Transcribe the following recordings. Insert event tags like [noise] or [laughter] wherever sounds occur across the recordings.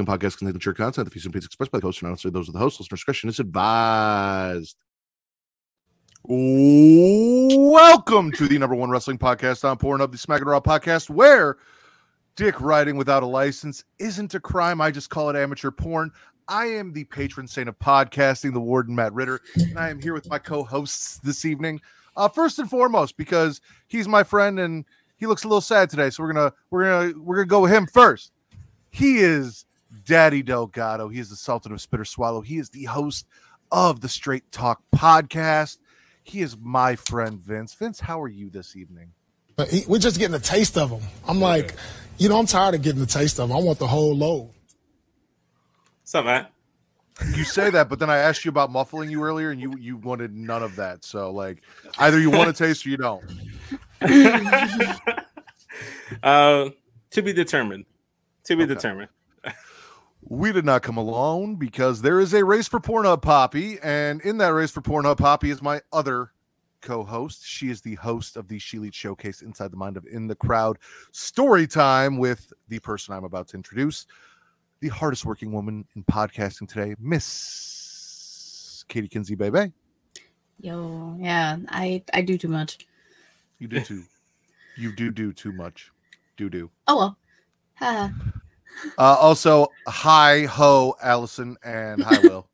Following podcast contains mature content. The views and opinions expressed by the host not necessarily those of the host. Listener discretion is advised. Welcome to the number one wrestling podcast on Pornhub, the Smack and Raw podcast, where dick riding without a license isn't a crime. I just call it amateur porn. I am the patron saint of podcasting, the warden Matt Ritter, and I am here with my co-hosts this evening. Uh, first and foremost, because he's my friend and he looks a little sad today, so we're gonna we're gonna we're gonna go with him first. He is Daddy Delgado. He is the Sultan of Spitter Swallow. He is the host of the Straight Talk podcast. He is my friend Vince. Vince, how are you this evening? But he, we're just getting a taste of him. I'm like, you know, I'm tired of getting the taste of him. I want the whole load. What's up, Matt? You say that, but then I asked you about muffling you earlier, and you you wanted none of that. So like, either you want a taste or you don't. [laughs] uh, to be determined. To be Okay. determined. We did not come alone because there is a race for Pornhub Poppy, and in that race for Pornhub Poppy is my other co-host. She is the host of the She Leads Showcase Inside the Mind of In the Crowd story time with the person I'm about to introduce, the hardest working woman in podcasting today, Miss Katie Kinsey Bebe. Yo, yeah, I I do too much. You do too. you do do too much. Do do. Oh well. Haha. Uh, also, hi ho, Allison, and hi Will.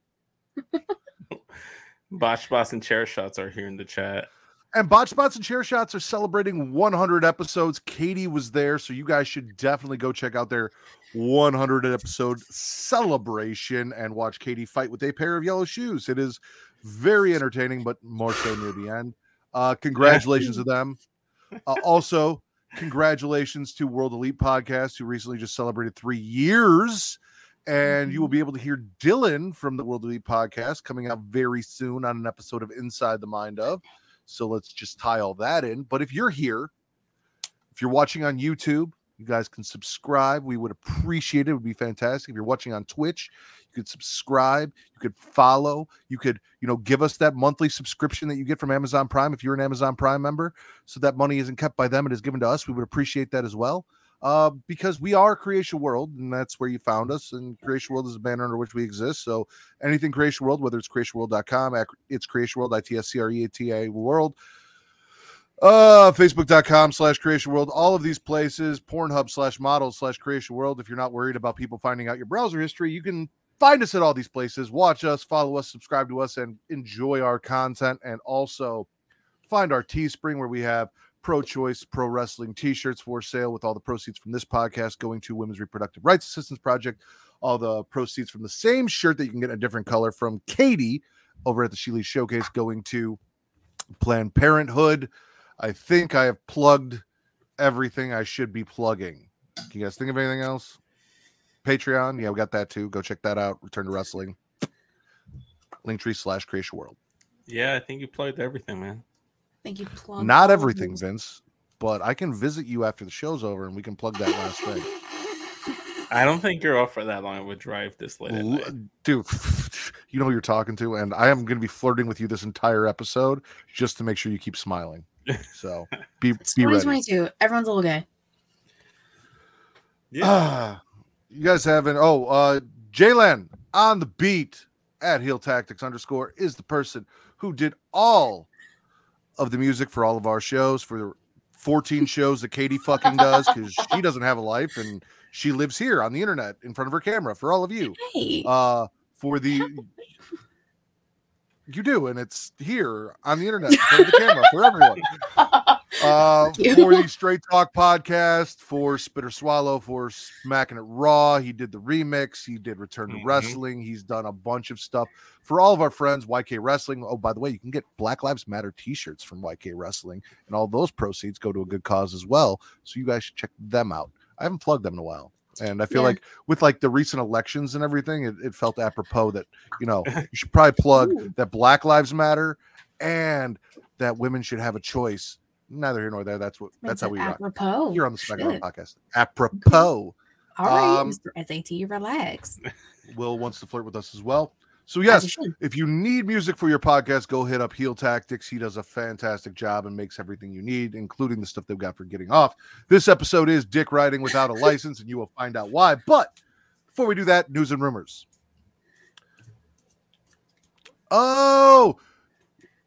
[laughs] Botch Spots and Chair Shots are here in the chat. And Botch Spots and Chair Shots are celebrating 100 episodes. Katie was there, so you guys should definitely go check out their 100 episode celebration and watch Katie fight with a pair of yellow shoes. It is very entertaining, but more so near the end. Uh, congratulations to them. Uh, also, congratulations to World Elite Podcast, who recently just celebrated three years. And you will be mm-hmm. able to hear Dylan from the World Elite Podcast coming out very soon on an episode of Inside the Mind of. So let's just tie all that in. But if you're here, if you're watching on YouTube, you guys can subscribe. We would appreciate it. It would be fantastic. If you're watching on Twitch, you could subscribe, you could follow, you could, you know, give us that monthly subscription that you get from Amazon Prime if you're an Amazon Prime member. So that money isn't kept by them, it is given to us. We would appreciate that as well. Uh, because we are Creation World, and that's where you found us. And Creation World is a banner under which we exist. So anything Creation World, whether it's creationworld.com, it's Creation World, I T S C R E A T A World, uh, Facebook.com slash Creation World, all of these places, Pornhub slash models slash Creation World. If you're not worried about people finding out your browser history, you can find us at all these places, watch us, follow us, subscribe to us, and enjoy our content. And also find our Teespring where we have pro choice pro wrestling t-shirts for sale with all the proceeds from this podcast going to women's reproductive rights assistance project all the proceeds from the same shirt that you can get in a different color from katie over at the Sheely showcase going to planned parenthood i think i have plugged everything i should be plugging can you guys think of anything else patreon yeah we got that too go check that out return to wrestling linktree slash creation world Yeah, I think you plugged everything, man. Thank you. Plug Not everything, those. Vince, but I can visit you after the show's over and we can plug that last thing. I don't think you're off for that long of a drive this late. at L- Dude, [laughs] you know who you're talking to, and I am going to be flirting with you this entire episode just to make sure you keep smiling. So [laughs] be It's be ready. 2022. Everyone's a little gay. Yeah. Ah, you guys haven't. Oh, uh, Jalen on the beat at Heel Tactics underscore is the person who did all of the music for all of our shows for the 14 [laughs] shows that Katie fucking does because she doesn't have a life and she lives here on the internet in front of her camera for all of you. Hey. Uh, for the you do, and it's here on the [laughs] internet of the camera for everyone. Uh, for the Straight Talk podcast, for Spitter Swallow, for Smacking It Raw. He did the remix. He did Return to Mhm. Wrestling. He's done a bunch of stuff for all of our friends. YK Wrestling. Oh, by the way, you can get Black Lives Matter T-shirts from YK Wrestling, and all those proceeds go to a good cause as well. So you guys should check them out. I haven't plugged them in a while. And I feel Yeah. like with like the recent elections and everything, it, it felt apropos that you know [laughs] you should probably plug Ooh. that Black Lives Matter and that women should have a choice. Neither here nor there. That's what that's Makes how we rock. apropos. You're on the SmackDown podcast. Apropos, All right, um, Mr. SAT, relax. Will wants to flirt with us as well. So yes, if you need music for your podcast, go hit up Heel Tactics. He does a fantastic job and makes everything you need, including the stuff they've got for getting off. This episode is Dick Riding without a [laughs] license, and you will find out why. But before we do that, news and rumors. Oh,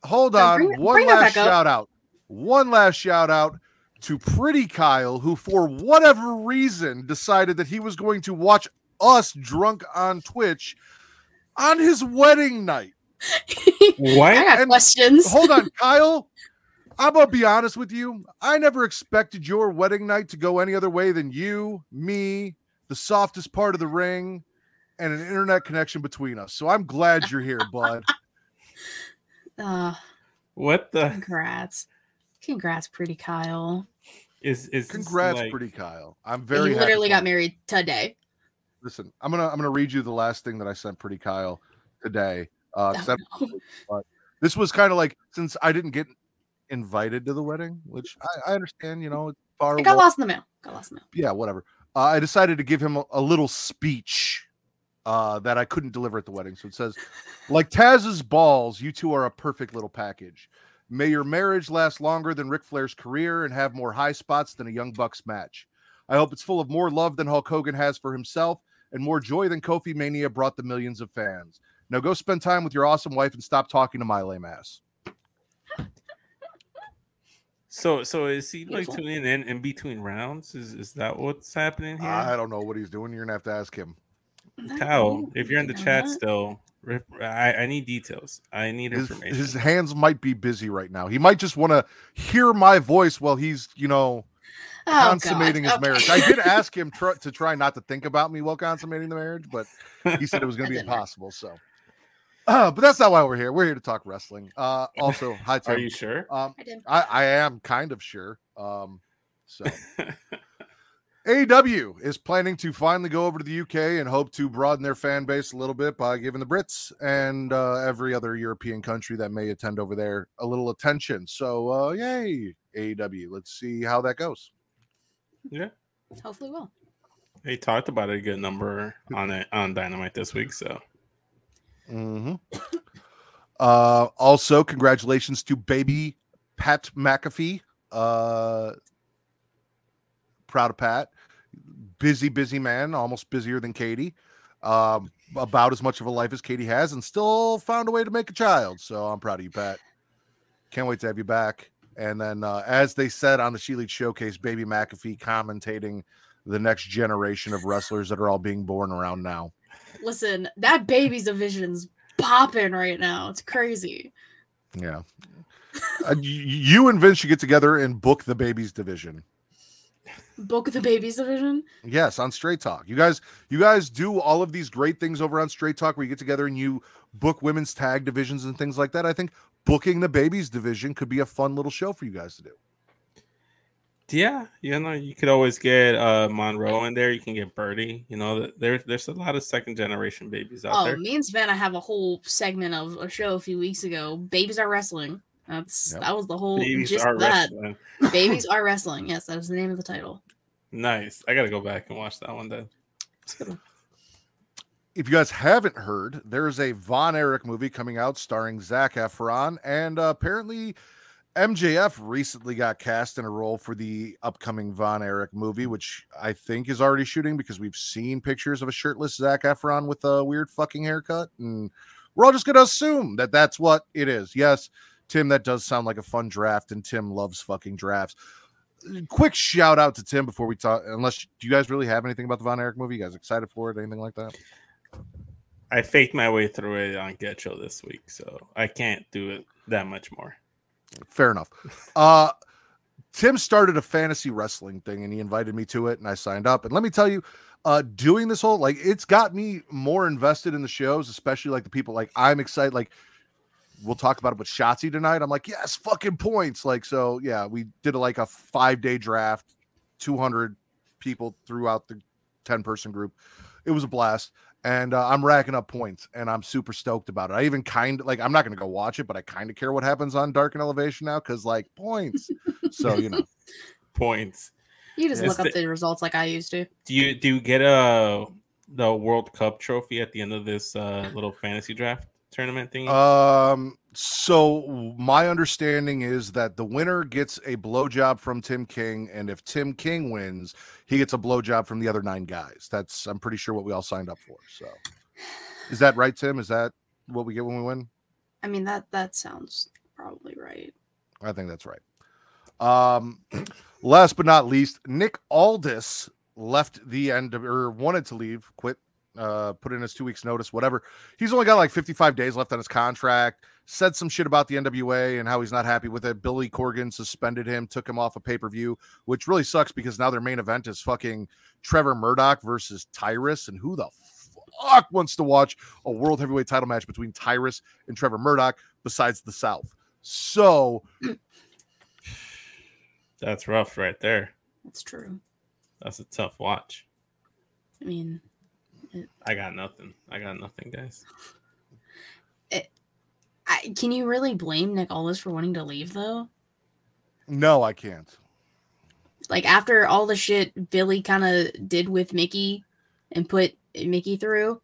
hold on. bring One bring last up. shout out. One last shout out to Pretty Kyle, who for whatever reason decided that he was going to watch us drunk on Twitch on his wedding night. What? I got And- questions. Hold on, [laughs] Kyle. I'm gonna be honest with you. I never expected your wedding night to go any other way than you, me, the softest part of the ring, and an internet connection between us. So I'm glad you're here, [laughs] bud. Uh, What the congrats. Congrats, pretty Kyle. is is Congrats, like- pretty Kyle. I'm very happy literally for got married today. Listen, I'm gonna I'm gonna read you the last thing that I sent pretty Kyle today. Uh, Oh, no. [laughs] this was kind of like since I didn't get invited to the wedding, which I, I understand, you know, far It got away. lost in the mail. Got lost in the mail. yeah, whatever. Uh, I decided to give him a, a little speech uh, that I couldn't deliver at the wedding. So it says, like Taz's balls, you two are a perfect little package. May your marriage last longer than Ric Flair's career and have more high spots than a Young Bucks match. I hope it's full of more love than Hulk Hogan has for himself and more joy than Kofi Mania brought the millions of fans. Now go spend time with your awesome wife and stop talking to my lame ass. So so is he like tuning in in between rounds? Is is that what's happening here? I don't know what he's doing. You're gonna have to ask him. Kyle, if you're in the chat still, I, I need details. I need his, information. his hands might be busy right now. He might just want to hear my voice while he's, you know, Oh, God. consummating his Okay. marriage. I did ask him tr- to try not to think about me while consummating the marriage, but he said it was going [laughs] to be work. impossible. So, uh, but that's not why we're here. We're here to talk wrestling. Uh, [laughs] also, hi Are you sure? Um, I. I, I am kind of sure. Um, so [laughs] AEW is planning to finally go over to the UK and hope to broaden their fan base a little bit by giving the Brits and uh, every other European country that may attend over there a little attention. So, uh, yay, AEW. Let's see how that goes. Yeah, Hopefully, will. they talked about a good number on it on Dynamite this week. So hmm [laughs] Uh, also, congratulations to baby Pat McAfee. Uh, proud of Pat. Busy, busy man, almost busier than Katie. Um, about as much of a life as Katie has, and still found a way to make a child. So I'm proud of you, Pat. Can't wait to have you back. And then, uh, as they said on the She Showcase, Baby McAfee commentating the next generation of wrestlers that are all being born around now. Listen, that baby's division's popping right now. It's crazy. Yeah. Uh, you and Vince should get together and book the babies division. Book the babies division. Yes, on Straight Talk. You guys, you guys do all of these great things over on Straight Talk where you get together and you book women's tag divisions and things like that. I think booking the babies division could be a fun little show for you guys to do. yeah, you know, you could always get uh Monroe in there. You can get Birdie. You know, th- there there's a lot of second generation babies out Oh, there. Oh, me and Savannah have a whole segment of a show a few weeks ago. Babies are wrestling. That's Yep. that was the whole Babies gist are that. wrestling. [laughs] Babies are wrestling. Yes, that was the name of the title. Nice. I gotta go back and watch that one then. It's a good one. If you guys haven't heard, there's a Von Erich movie coming out starring Zac Efron, and uh, apparently MJF recently got cast in a role for the upcoming Von Erich movie, which I think is already shooting because we've seen pictures of a shirtless Zac Efron with a weird fucking haircut, and we're all just gonna assume that that's what it is. Yes, Tim, that does sound like a fun draft, and Tim loves fucking drafts. Quick shout out to Tim before we talk. Unless do you guys really have anything about the Von Erich movie? You guys excited for it? Anything like that? I faked my way through it on Get Show this week, so I can't do it that much more. Fair enough. Uh Tim started a fantasy wrestling thing and he invited me to it and I signed up. And let me tell you, uh doing this whole like it's got me more invested in the shows, especially like the people like I'm excited like we'll talk about it with Shotzi tonight. I'm like, yes, fucking points. Like, so yeah, we did like a five day draft, 200 people throughout the 10 person group. It was a blast. And uh, I'm racking up points and I'm super stoked about it. I even kind of like, I'm not going to go watch it, but I kind of care what happens on Dark and Elevation now because, like, points. [laughs] so, you know, Points. You just Is look up the- the results like I used to. Do you do you get a the World Cup trophy at the end of this uh, little fantasy draft tournament thing? Um, so my understanding is that the winner gets a blowjob from Tim King, and if Tim King wins, he gets a blowjob from the other nine guys. That's I'm pretty sure what we all signed up for. So, is that right, Tim? Is that what we get when we win? I mean that that sounds probably right. I think that's right. Um, last but not least, Nick Aldis left the end of, or wanted to leave, quit, uh, put in his two weeks notice, whatever. He's only got like 55 days left on his contract. Said some shit about the NWA and how he's not happy with it. Billy Corgan suspended him, took him off a pay per view, which really sucks because now their main event is fucking Trevor Murdoch versus Tyrus. And who the fuck wants to watch a world heavyweight title match between Tyrus and Trevor Murdoch besides the South? So That's rough right there. That's true. That's a tough watch. I mean, I got nothing. I got nothing, guys. I, can you really blame Nick Aldis for wanting to leave though? no, I can't. Like after all the shit Billy kind of did with Mickey and put Mickey through,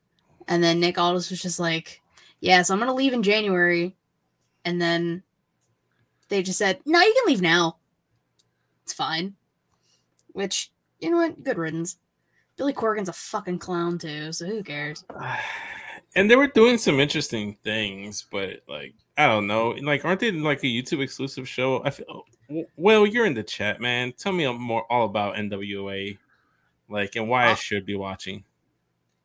and then Nick Aldis was just like, "Yeah, so I'm gonna leave in January," and then they just said, "No, you can leave now. It's fine." Which you know what? Good riddance. Billy Corgan's a fucking clown too, so who cares? And they were doing some interesting things, but like I don't know, like aren't they like a YouTube exclusive show? I feel. Well, you're in the chat, man. Tell me more all about NWA, like and why I Uh, should be watching.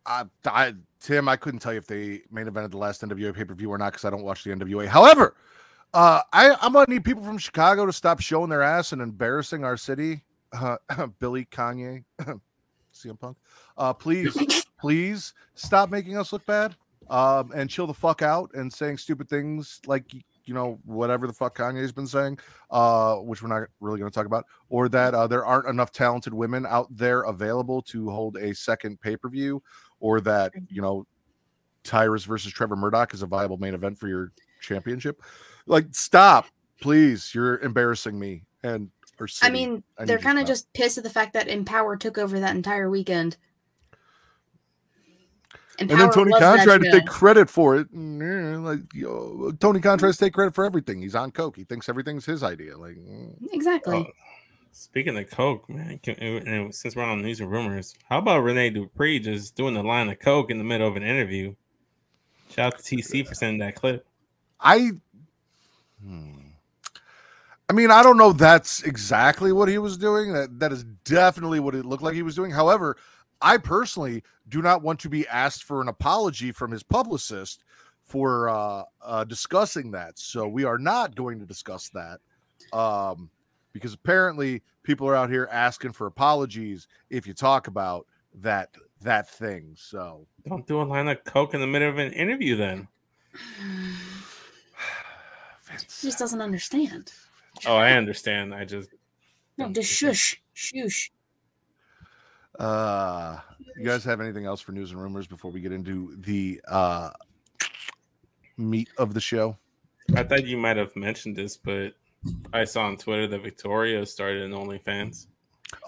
I, I, Tim, I couldn't tell you if they main evented the last NWA pay per view or not because I don't watch the NWA. However, uh, I, I'm gonna need people from Chicago to stop showing their ass and embarrassing our city. Uh, [laughs] Billy Kanye, [laughs] CM Punk, uh, please, [laughs] please stop making us look bad. Um, and chill the fuck out and saying stupid things like you know whatever the fuck Kanye's been saying, uh, which we're not really going to talk about, or that uh, there aren't enough talented women out there available to hold a second pay per view, or that you know Tyrus versus Trevor Murdoch is a viable main event for your championship. Like, stop, please. You're embarrassing me and I mean, I they're need you to kind of just pissed at the fact that Empower took over that entire weekend. And then Tony was Khan tried to take credit for it. Mm, Like, yo, Tony Khan tries to take credit for everything. He's on coke. He thinks everything's his idea. Like, mm. exactly. Oh, speaking of Coke, man, can, and and since we're on news and rumors, how about Rene Dupree just doing the line of Coke in the middle of an interview? Shout out to TC for sending that clip. I, hmm. I mean, I don't know. That's exactly what he was doing. That that is definitely what it looked like he was doing. However, I personally do not want to be asked for an apology from his publicist for uh, uh, discussing that. So we are not going to discuss that um, because apparently people are out here asking for apologies if you talk about that that thing. So Don't do a line of Coke in the middle of an interview then. [sighs] He just doesn't understand. Oh, I understand. I just No, just shush, shush. Uh, you guys have anything else for news and rumors before we get into the uh meat of the show? I thought you might have mentioned this, but I saw on Twitter that Victoria started an OnlyFans.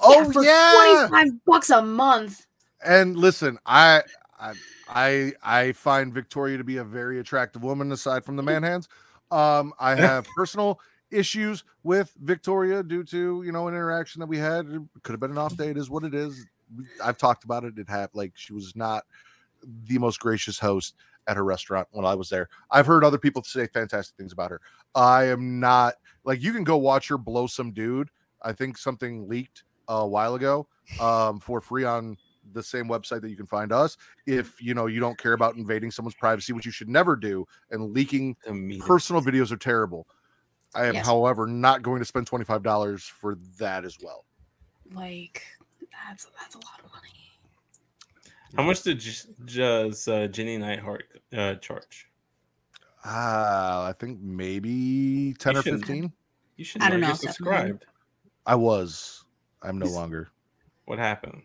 Oh for yeah. 25 bucks a month. And listen, I I I I find Victoria to be a very attractive woman aside from the man hands. Um, I [laughs] have personal issues with Victoria due to you know an interaction that we had. It could have been an off day. It is what it is. I've talked about it. It had like she was not the most gracious host at her restaurant when I was there. I've heard other people say fantastic things about her. I am not like you can go watch her blow some dude. I think something leaked a while ago um, for free on the same website that you can find us. If you know you don't care about invading someone's privacy, which you should never do, and leaking personal videos are terrible. I am, Yes. however, not going to spend twenty five dollars for that as well. Like that's that's a lot of money. How much did does uh, Jenny Neidhart uh, charge? Uh, I think maybe ten You or fifteen. You should I don't know You're off the top of my head. subscribed. I was. I'm no longer. What happened?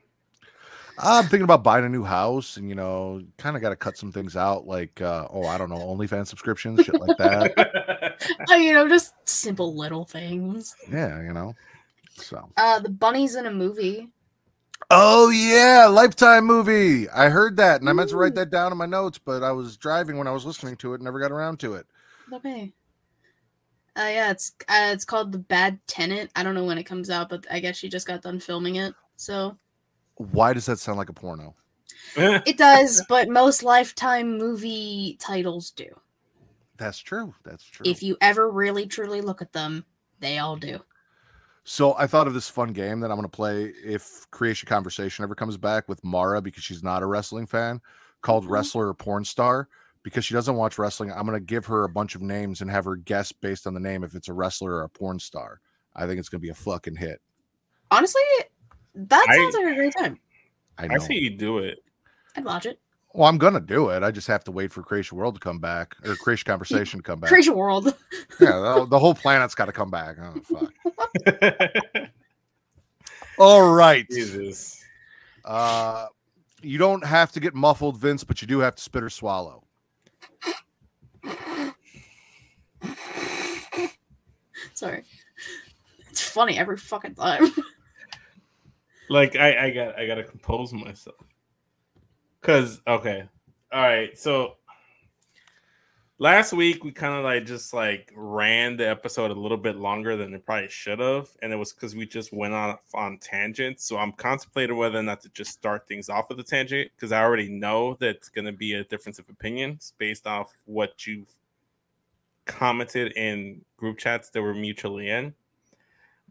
I'm thinking about buying a new house, and you know, kind of got to cut some things out, like uh, oh, I don't know, OnlyFans subscriptions, shit like that. [laughs] [laughs] I you know just simple little things. yeah, you know. So. Uh, the bunnies in a movie. Oh yeah, Lifetime movie. I heard that, and I meant to write that down in my notes, but I was driving when I was listening to it, and never got around to it. Okay. Uh, yeah, it's uh, it's called the Bad Tenant. I don't know when it comes out, but I guess she just got done filming it, so Why does that sound like a porno? it does. but most Lifetime movie titles do. That's true. That's true. If you ever really truly look at them, they all do. So I thought of this fun game that I'm going to play if Creation Conversation ever comes back with Mara because she's not a wrestling fan, called Mhm. Wrestler or Porn Star. Because she doesn't watch wrestling, I'm going to give her a bunch of names and have her guess based on the name if it's a wrestler or a porn star. I think it's going to be a fucking hit. Honestly, that I- sounds like a great time. I know. I see you do it. I'd watch it. Well, I'm going to do it. I just have to wait for Creation World to come back or Creation Conversation to come back. Creation World. yeah, the, the whole planet's got to come back. Oh, fuck. [laughs] All right. Jesus. Uh, you don't have to get muffled, Vince, but you do have to spit or swallow. Sorry. It's funny every fucking time. Like I, I got I gotta compose myself. Cause okay. All right. So last week we kind of like just like ran the episode a little bit longer than it probably should have. And it was because we just went on on tangents. So I'm contemplating whether or not to just start things off with a tangent because I already know that it's gonna be a difference of opinions based off what you've commented in group chats that were mutually in.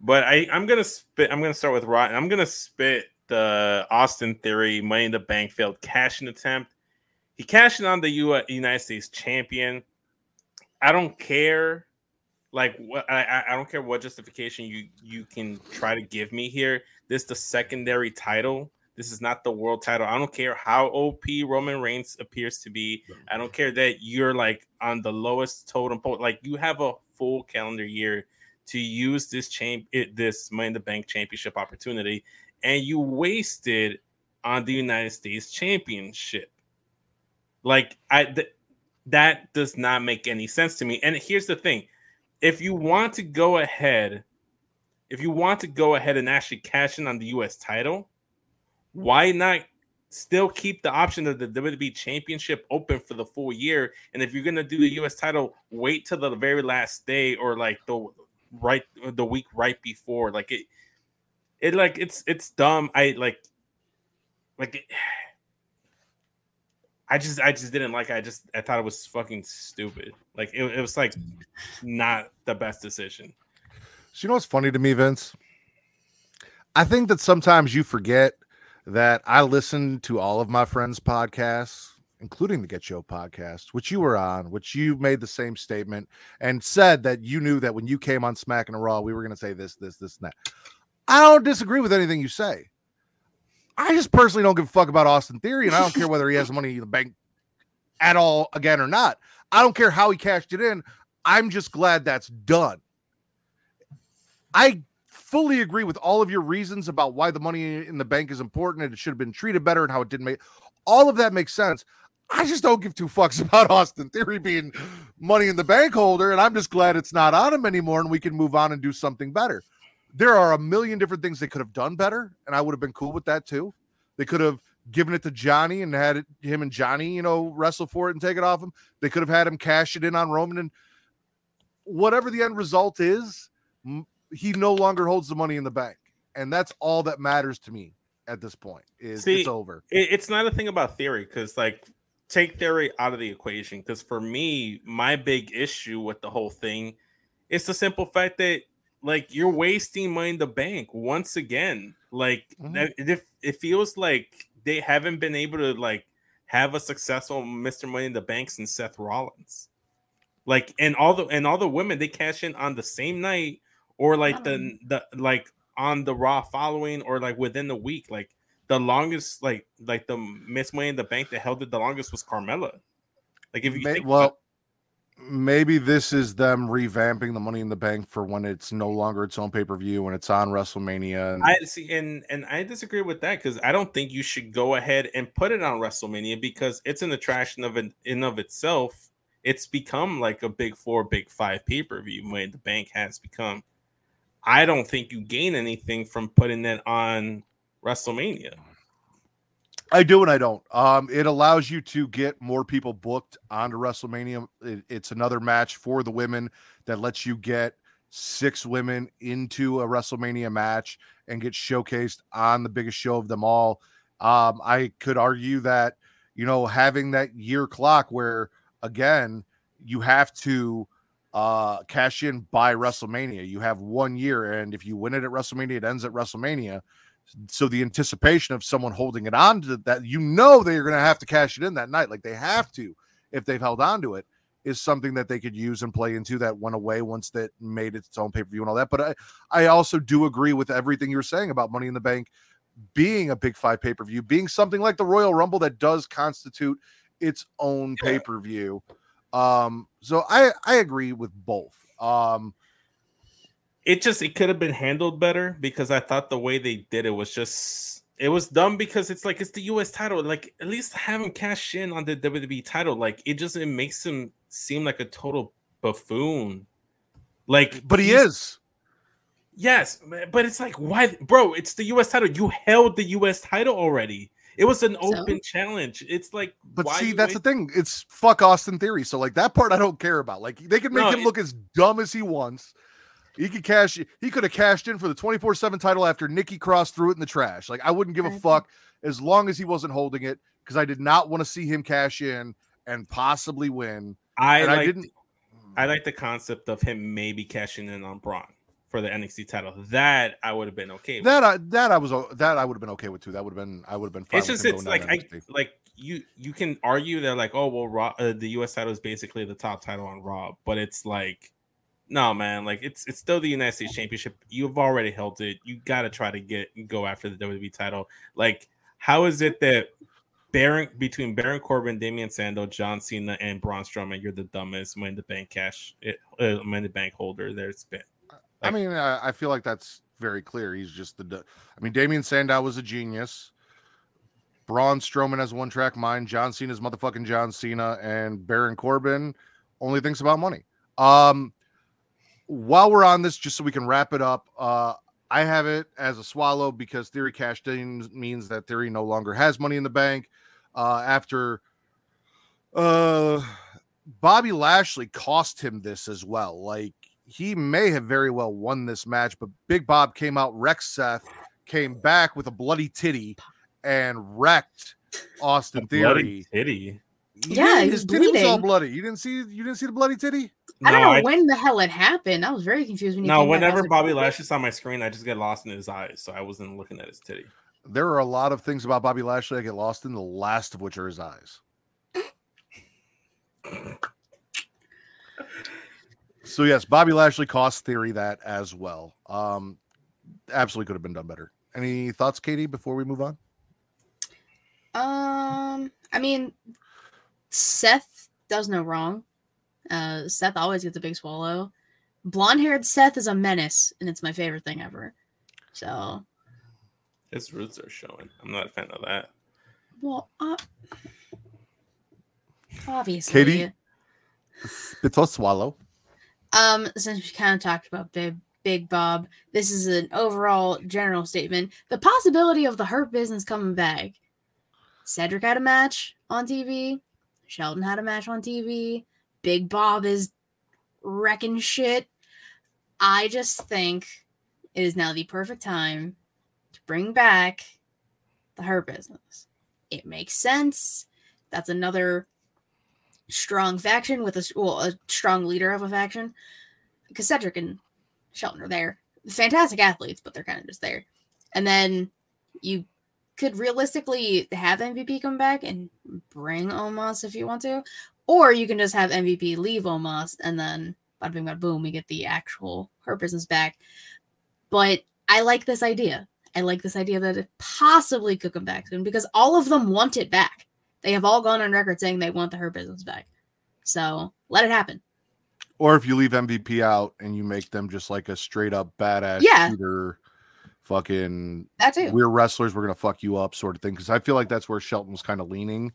But I, I'm gonna spit. I'm gonna start with Rotten. I'm gonna spit the Austin Theory Money in the Bank failed cashing attempt. He cashed in on the U- uh, United States champion. I don't care, like what I, I- don't care what justification you you can try to give me here. This is the secondary title. This is not the world title. I don't care how OP Roman Reigns appears to be. I don't care that you're like on the lowest totem pole. Like you have a full calendar year to use this champ this Money in the Bank championship opportunity, and you wasted on the United States Championship. Like I th- that does not make any sense to me. And here's the thing: if you want to go ahead, if you want to go ahead and actually cash in on the U.S. title, why not still keep the option of the WWE Championship open for the full year? And if you're gonna do the U.S. title, wait till the very last day or like the right the week right before. Like it, it like it's it's dumb. I like like [sighs] I just I just didn't like. it. I just I thought it was fucking stupid. Like it, it was like not the best decision. So you know what's funny to me, Vince? I think that sometimes you forget that I listen to all of my friends' podcasts, including the Get Show podcast, which you were on, which you made the same statement and said that you knew that when you came on Smack and Raw, we were going to say this, this, this, and that. I don't disagree with anything you say. I just personally don't give a fuck about Austin Theory, and I don't care whether he has money in the bank at all again or not. I don't care how he cashed it in. I'm just glad that's done. I fully agree with all of your reasons about why the money in the bank is important and it should have been treated better and how it didn't make all of that makes sense. I just don't give two fucks [laughs] about Austin Theory being money in the bank holder, and I'm just glad it's not on him anymore and we can move on and do something better. There are a million different things they could have done better, and I would have been cool with that too. They could have given it to Johnny and had it, him and Johnny, you know, wrestle for it and take it off him. They could have had him cash it in on Roman, and whatever the end result is, he no longer holds the money in the bank, and that's all that matters to me at this point. Is See, it's over? It's not a thing about theory because like take theory out of the equation. Because for me, my big issue with the whole thing is the simple fact that like you're wasting money in the bank once again. Like Mhm. that, it, it feels like they haven't been able to like have a successful Mr. Money in the Bank since Seth Rollins. Like and all the and all the women they cash in on the same night or like the the like on the Raw following or like within the week. Like the longest, like like the Miss Money in the Bank that held it the longest was Carmella. Like if you May- well, maybe this is them revamping the Money in the Bank for when it's no longer its own pay per view when it's on WrestleMania. And I see, and and I disagree with that because I don't think you should go ahead and put it on WrestleMania because it's an attraction of an in of itself. It's become like a big four, big five pay per view when the bank has become. I don't think you gain anything from putting it on WrestleMania. I do and I don't. Um, it allows you to get more people booked onto WrestleMania. It- it's another match for the women that lets you get six women into a WrestleMania match and get showcased on the biggest show of them all. Um, I could argue that you know having that year clock where again you have to uh cash in by WrestleMania. You have one year, and if you win it at WrestleMania, it ends at WrestleMania so the anticipation of someone holding it on to that you know they're going to have to cash it in that night like they have to if they've held on to it is something that they could use and play into that went away once that made its own pay-per-view and all that but i i also do agree with everything you're saying about money in the bank being a big five pay-per-view being something like the royal rumble that does constitute its own pay-per-view. Um so i i agree with both. Um It just it could have been handled better because I thought the way they did it was just it was dumb because it's like it's the U.S. title. Like at least have him cash in on the WWE title. Like it just it makes him seem like a total buffoon. Like, but he is Yes, but it's like, why, bro? It's the U.S. title. You held the U.S. title already. It was an So? open challenge. It's like, But why see, that's wait- the thing. It's fuck Austin Theory. So like that part I don't care about. Like they can make No, him it- look as dumb as he wants. He could cash he could have cashed in for the 24-7 title after Nikki Cross threw it in the trash. Like I wouldn't give a fuck as long as he wasn't holding it because I did not want to see him cash in and possibly win. I and like, I didn't I like the concept of him maybe cashing in on Braun for the NXT title. That I would have been okay. with. that I that I was that I would have been okay with too. That would have been I would have been fine it's just it's like I like you you can argue that like oh well Raw, uh, the US title is basically the top title on Raw, but it's like no man, like it's it's still the United States Championship. You've already held it. You got to try to get go after the WWE title. Like how is it that Baron between Baron Corbin, Damien Sandow, John Cena, and Braun Strowman, you're the dumbest when the bank cash it, uh, when the bank holder there's been. I mean, I, I feel like that's very clear. He's just the. I mean, Damien Sandow was a genius. Braun Strowman has one track mind. John Cena's motherfucking John Cena, and Baron Corbin only thinks about money. Um, while we're on this, just so we can wrap it up, uh, I have it as a swallow because Theory cashed in means that Theory no longer has money in the bank. Uh, after uh, Bobby Lashley cost him this as well. Like he may have very well won this match, but Big Bob came out, wrecked Seth, came back with a bloody titty, and wrecked Austin Bloody Theory. titty. He Yeah, his was titty was all bloody. You didn't see you didn't see the bloody titty? I don't No, know I- when the hell it happened. I was very confused when you No, came back. I was whenever Bobby "What?" Lashley's on my screen, I just get lost in his eyes, so I wasn't looking at his titty. There are a lot of things about Bobby Lashley I get lost in, the last of which are his eyes. So yes, Bobby Lashley cost Theory that as well. Um, absolutely could have been done better. Any thoughts, Katie, before we move on? Um, I mean, Seth does no wrong. Uh, Seth always gets a big swallow. Blonde haired Seth is a menace, and it's my favorite thing ever. So, His roots are showing. I'm not a fan of that. well, uh, obviously. Katie? It's a swallow. Um, since we kind of talked about Big Big Bob, this is an overall general statement. The possibility of the Hurt Business coming back. Cedric had a match on TV. Shelton had a match on TV. Big Bob is wrecking shit. I just think it is now the perfect time to bring back the Hurt Business. It makes sense. That's another strong faction with a well, a strong leader of a faction. Because Cedric and Shelton are there, fantastic athletes, but they're kind of just there. And then you could realistically have MVP come back and bring Omos if you want to, or you can just have MVP leave Omos and then bada bing bada boom, we get the actual Hurt Business back. But I like this idea. I like this idea that it possibly could come back soon because all of them want it back. They have all gone on record saying they want the Hurt Business back. So let it happen. Or if you leave MVP out and you make them just like a straight up badass Yeah. shooter, fucking That too. we're wrestlers, we're gonna fuck you up, sort of thing. Because I feel like that's where Shelton was kind of leaning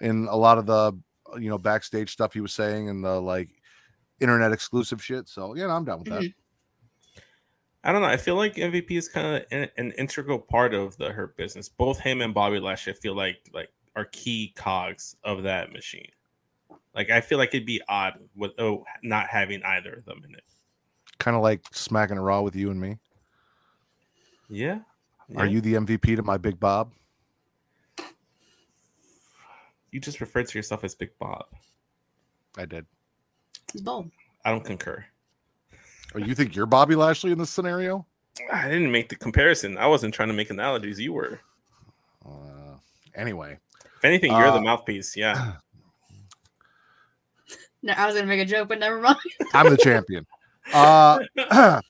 in a lot of the you know backstage stuff he was saying and the like internet exclusive shit. So yeah, I'm down with that. Mhm. I don't know. I feel like MVP is kind of an, an integral part of the Hurt business. Both him and Bobby Lashley I feel like like are key cogs of that machine. Like I feel like it'd be odd with oh not having either of them in it. Kind of like smacking a raw with you and me. Yeah. Are you the MVP to my big Bob? You just referred to yourself as Big Bob. I did. He's bold. I don't concur. Oh, you think you're Bobby Lashley in this scenario? I didn't make the comparison. I wasn't trying to make analogies. You were. Uh, anyway, If anything, you're Uh, the mouthpiece. Yeah. [clears throat] No, I was gonna make a joke, but never mind. [laughs] I'm the champion. Uh, [clears throat] I'm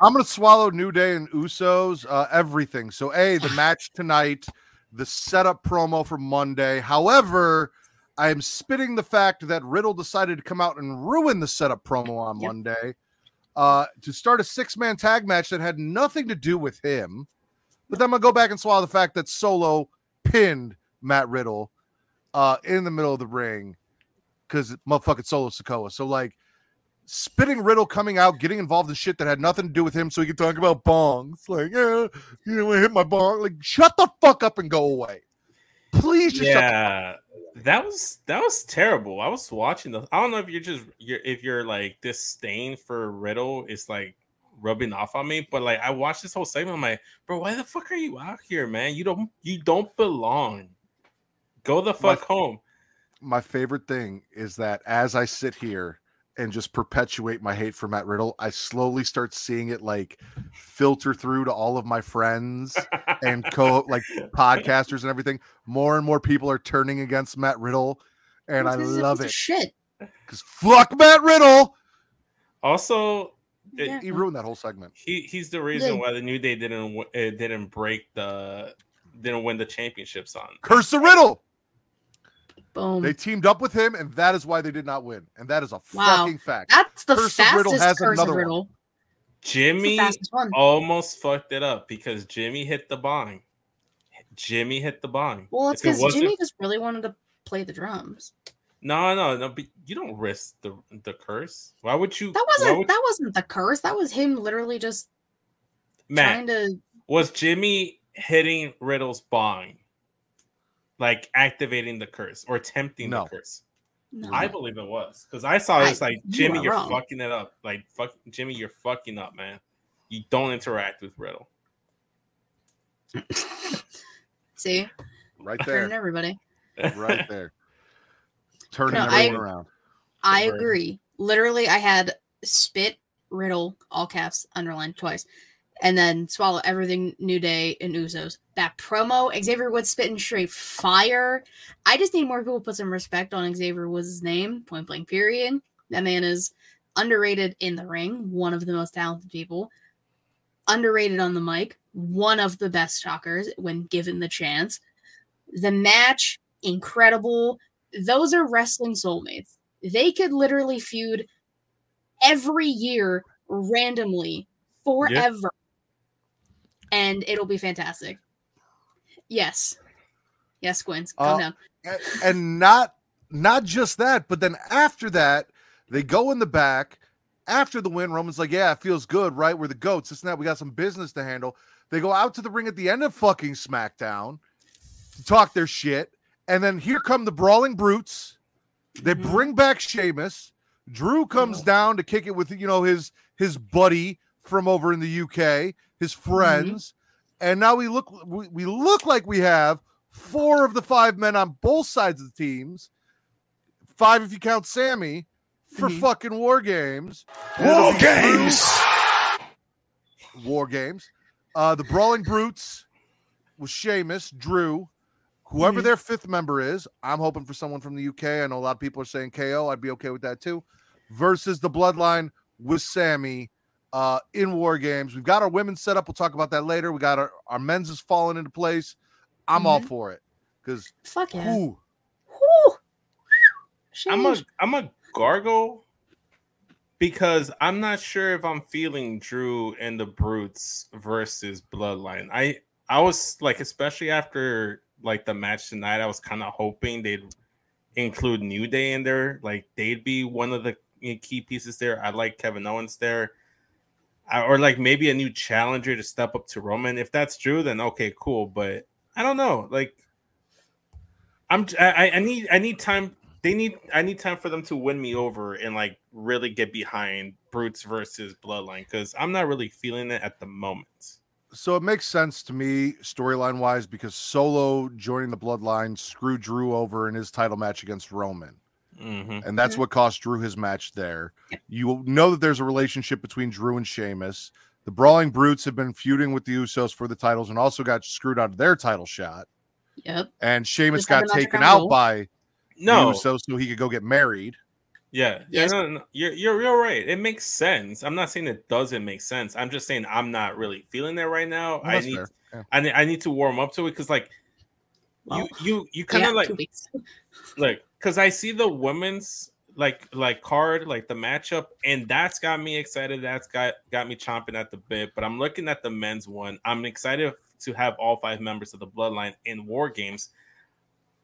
gonna swallow New Day and Usos, uh, everything. So, a the match tonight, the setup promo for Monday. However, I am spitting the fact that Riddle decided to come out and ruin the setup promo on Yep. Monday uh, to start a six man tag match that had nothing to do with him. But then I'm gonna go back and swallow the fact that Solo pinned Matt Riddle uh, in the middle of the ring because motherfucking Solo Sikoa. So like spitting Riddle coming out, getting involved in shit that had nothing to do with him, so he could talk about bongs. Like, yeah, you know, I hit my bong. Like, shut the fuck up and go away. Please just yeah. That was that was terrible. I was watching the. I don't know if you're just you're if you're like disdain for Riddle is like rubbing off on me, but like I watched this whole segment. I'm like, bro, why the fuck are you out here, man? You don't you don't belong. Go the My- fuck home. my favorite thing is that as I sit here and just perpetuate my hate for Matt Riddle, I slowly start seeing it like filter through to all of my friends and co like [laughs] podcasters and everything. More and more people are turning against Matt Riddle, and I This is a love it Shit. because fuck Matt Riddle. also, it- Yeah. He ruined that whole segment. he he's the reason Yeah. why the New Day didn't w- uh, didn't break the didn't win the championships on. Curse the Riddle. Boom. They teamed up with him, and that is why they did not win. And that is a Wow. fucking fact. That's the Curse of Riddle has curse another riddle. That's the Jimmy one. almost fucked it up because Jimmy hit the bong. Jimmy hit the bong. Well, it's If it because Jimmy just really wanted to play the drums. No, no, no. But you don't risk the the curse. Why would you? That wasn't would- that wasn't the curse. That was him literally just Matt trying to. was Jimmy hitting Riddle's bong, like activating the curse or tempting No. the curse. No. I believe it was because I saw I- it's like you Jimmy, are you're wrong. fucking it up. Like fuck, Jimmy, you're fucking up, man. You don't interact with Riddle. [laughs] See, Right hurting there. everybody. right there. [laughs] Turning No, I- everyone around. I agree. Literally, I had spit riddle all caps underlined twice, and then swallow everything New Day and Usos. That promo, Xavier Woods spitting straight fire. I just need more people to put some respect on Xavier Woods' name. Point blank. Period. That man is underrated in the ring. One of the most talented people. Underrated on the mic. One of the best talkers when given the chance. The match incredible. Those are wrestling soulmates they could literally feud every year randomly forever and it'll be fantastic yes yes Gwyn's calm Uh, down and not not just that, but then after that, they go in the back. After the win, Roman's like, "Yeah, it feels good, right? We're the goats. And that. We got some business to handle." They go out to the ring at the end of fucking SmackDown to talk their shit, and then here come the brawling brutes. They Mhm. bring back Sheamus. Drew comes down to kick it with you know his his buddy from over in the UK, his friends, and now we look we, we look like we have four of the five men on both sides of the teams, five if you count Sammy, for Mhm. fucking war games. War games. War games. Uh, the Brawling Brutes, with Sheamus, Drew, whoever Mhm. their fifth member is. I'm hoping for someone from the UK. I know a lot of people are saying KO. I'd be okay with that too. Versus the Bloodline with Sammy uh, in War Games. We've got our women's set up. We'll talk about that later. We got our, our men's is falling into place. I'm all Mhm. for it because Fuck yeah. who Whew. I'm a Sheesh. I'm a gargle because I'm not sure if I'm feeling Drew and the Brutes versus Bloodline. I I was like, especially after like the match tonight, I was kind of hoping they'd include New Day in there. Like they'd be one of the key pieces there. I like Kevin Owens there. Or like maybe a new challenger to step up to Roman. If that's true, then okay, cool. But I don't know. Like I'm I, I need I need time. They need I need time for them to win me over and like really get behind Brutes versus Bloodline because I'm not really feeling it at the moment. so it makes sense to me storyline wise because Solo joining the Bloodline screwed Drew over in his title match against Roman. Mhm. and that's what cost Drew his match there. You know that there's a relationship between Drew and Sheamus. The Brawling Brutes have been feuding with the Usos for the titles and also got screwed out of their title shot. Yep. And Sheamus Just got taken out by No, the Usos so he could go get married. yeah, yeah, Yes. no, no, you're, you're you're right. It makes sense. I'm not saying it doesn't make sense. I'm just saying I'm not really feeling that right now. Well, I need. Yeah. I need I need to warm up to it because like Well, you you you kind yeah, of like like because I see the women's like like card like the matchup and that's got me excited. That's got got me chomping at the bit. But I'm looking at the men's one. I'm excited to have all five members of the Bloodline in War Games.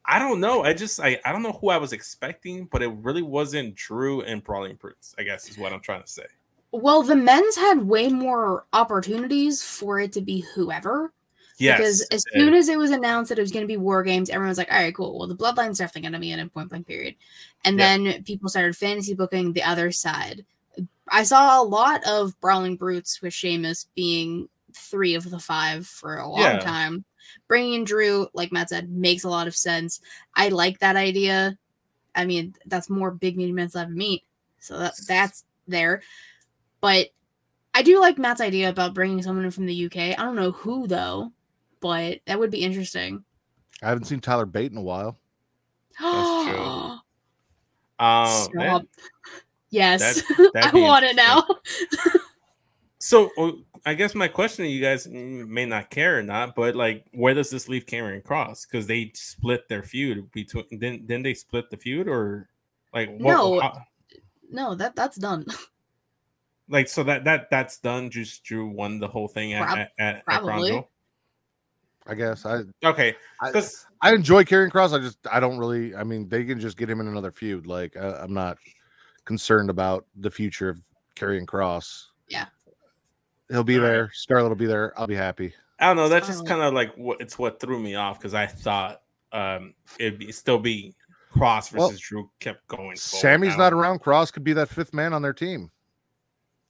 I don't know. I just I, I don't know who I was expecting, but it really wasn't Drew and Brawling Brutes. I guess is what I'm trying to say. Well, the men's had way more opportunities for it to be whoever. Yes, Because as soon as it was announced that it was going to be war games, everyone was like, all right, cool. Well, the Bloodline's definitely going to be in a point blank period. And Yeah. then people started fantasy booking the other side. I saw a lot of Brawling Brutes with Sheamus being three of the five for a long Yeah. time. Bringing in Drew, like Matt said, makes a lot of sense. I like that idea. I mean, that's more big meaty men slab meat. So that, that's there. But I do like Matt's idea about bringing someone in from the UK. I don't know who though, but that would be interesting. I haven't seen Tyler Bate in a while. That's [gasps] true. um, Stop. Yes, that- [laughs] I want it now. So uh, I guess my question to you guys may not care or not, but like, where does this leave Karrion Cross? Because they split their feud between. Didn't didn't they split the feud or like what, No. how- no, that that's done. [laughs] like so that that that's done. Just Drew won the whole thing at Prob- at, at, at probably. Crown I guess I Okay, I, because I enjoy Karrion Cross. I just I don't really. I mean, they can just get him in another feud. Like I, I'm not concerned about the future of Karrion Cross. Yeah. he'll be All right. there. Scarlett will be there. I'll be happy. I don't know. That's just kind of like what it's what threw me off because I thought um it'd be, still be Cross versus Well, Drew kept going. forward. Sammy's not don't- around. Cross could be that fifth man on their team.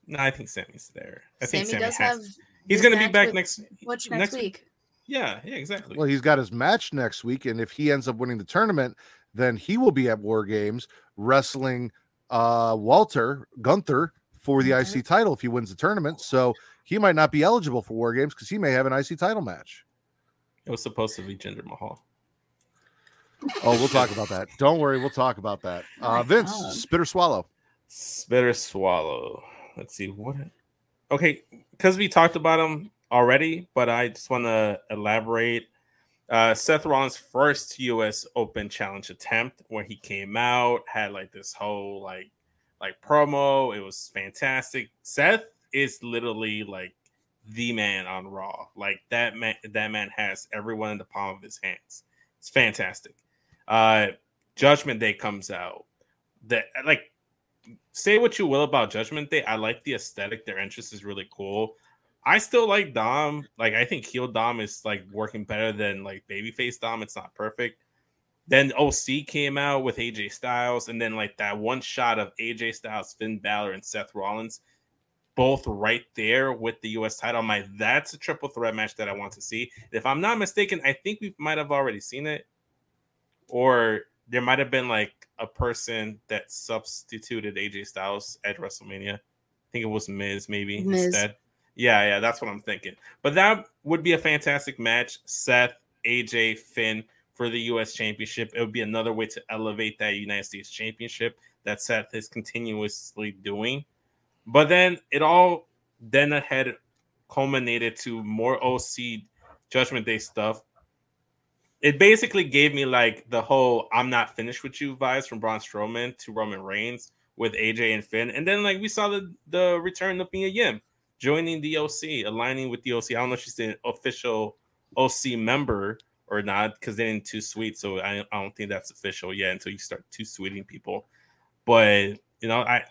No, I think Sammy's there. I Sammy, think Sammy does has. have. He's gonna be back with next. Which next, week? Yeah, yeah, exactly. Well, he's got his match next week, and if he ends up winning the tournament, then he will be at War Games wrestling uh Walter Gunther for the Gunther. IC title if he wins the tournament. So he might not be eligible for War Games because he may have an IC title match. It was supposed to be Jinder Mahal. Oh, we'll talk about that. Don't worry, we'll talk about that. [laughs] Uh Vince, God. spit or swallow. Spitter swallow. Let's see what. Okay, because we talked about him already, but I just want to elaborate. Uh, Seth Rollins' first U.S. Open Challenge attempt, where he came out, had like this whole like like promo. It was fantastic. Seth is literally like the man on Raw. Like that man, that man has everyone in the palm of his hands. It's fantastic. Uh, Judgment Day comes out. That like say what you will about Judgment Day. I like the aesthetic. Their interest is really cool. I still like Dom. Like I think heel Dom is like working better than like babyface Dom. It's not perfect. Then OC came out with AJ Styles, and then like that one shot of AJ Styles, Finn Balor, and Seth Rollins, both right there with the US title. I'm like, that's a triple threat match that I want to see. If I'm not mistaken, I think we might have already seen it, or there might have been like a person that substituted AJ Styles at WrestleMania. I think it was Miz, maybe Miz. instead. Yeah, yeah, that's what I'm thinking. But that would be a fantastic match. Seth, AJ, Finn for the US Championship. It would be another way to elevate that United States Championship that Seth is continuously doing. But then it all then ahead culminated to more OC Judgment Day stuff. It basically gave me like the whole "I'm not finished with you" vibes from Braun Strowman to Roman Reigns with AJ and Finn, and then like we saw the the return of Mia Yim joining the OC, aligning with the OC. I don't know if she's an official OC member or not because they didn't too sweet, so I, I don't think that's official yet until you start too sweeting people. But you know, I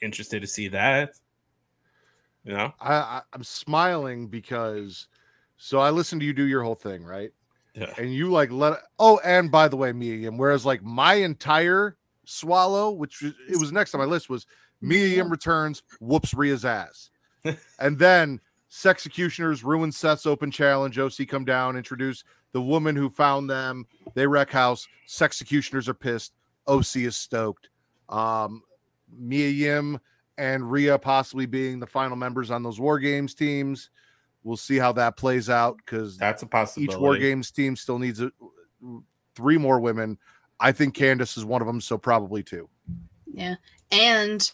interested to see that. You know, I, I I'm smiling because so I listened to you do your whole thing, right? Yeah. And you like let oh, and by the way, Mia Yim, whereas like my entire swallow, which was- it was next on my list, was Mia Yim returns, whoops Rhea's ass. And then sex executioners ruin Seth's open challenge. OC come down, introduce the woman who found them. They wreck house. Sex executioners are pissed. OC is stoked. Um, Mia Yim and Rhea possibly being the final members on those War Games teams. We'll see how that plays out because that's a possibility. each War Games team still needs a, three more women. I think Candace is one of them, so probably two. Yeah. And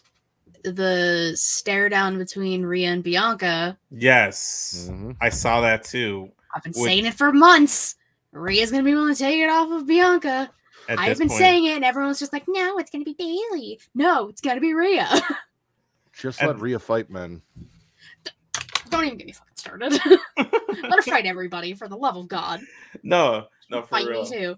the stare down between Rhea and Bianca. Yes, Mhm. I saw that too. I've been Would- saying it for months. Rhea's gonna be willing to take it off of Bianca. At I've been point. saying it, and everyone's just like, "No, it's gonna be Bailey. No, it's gonna be Rhea." [laughs] Just And- let Rhea fight men. Don't even get me fucking started. [laughs] Let her fight everybody for the love of God. no, no, for fight real. me too.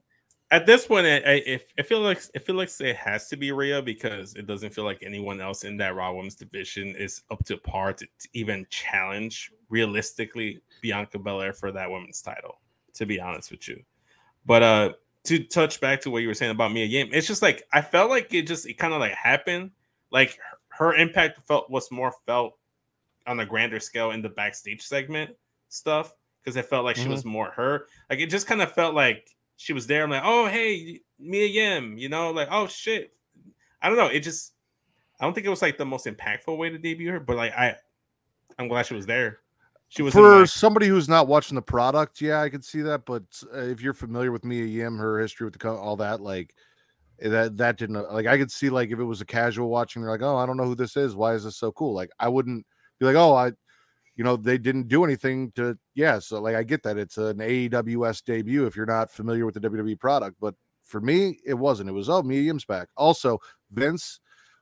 At this point, I, I, if I feel like it feel like it has to be Rhea because it doesn't feel like anyone else in that Raw Women's division is up to par to, to even challenge realistically Bianca Belair for that women's title. To be honest with you, but uh, to touch back to what you were saying about Mia Yim, it's just like I felt like it just it kind of like happened. Like her, her impact felt was more felt on a grander scale in the backstage segment stuff because it felt like she Mhm. was more her. Like it just kind of felt like she was there. I'm like, oh hey, Mia Yim, you know, like oh shit. I don't know. It just I don't think it was like the most impactful way to debut her, but like I I'm glad she was there. She was For my- somebody who's not watching the product, yeah, I could see that. But uh, if you're familiar with Mia Yim, her history with the co- all that, like eh, that, that didn't like. I could see like if it was a casual watching, they're like, oh, I don't know who this is. Why is this so cool? Like I wouldn't be like, oh, I, you know, they didn't do anything to. Yeah, so like I get that it's an AEWS debut if you're not familiar with the WWE product, but for me, it wasn't. It was oh, Mia Yim's back. Also, Vince.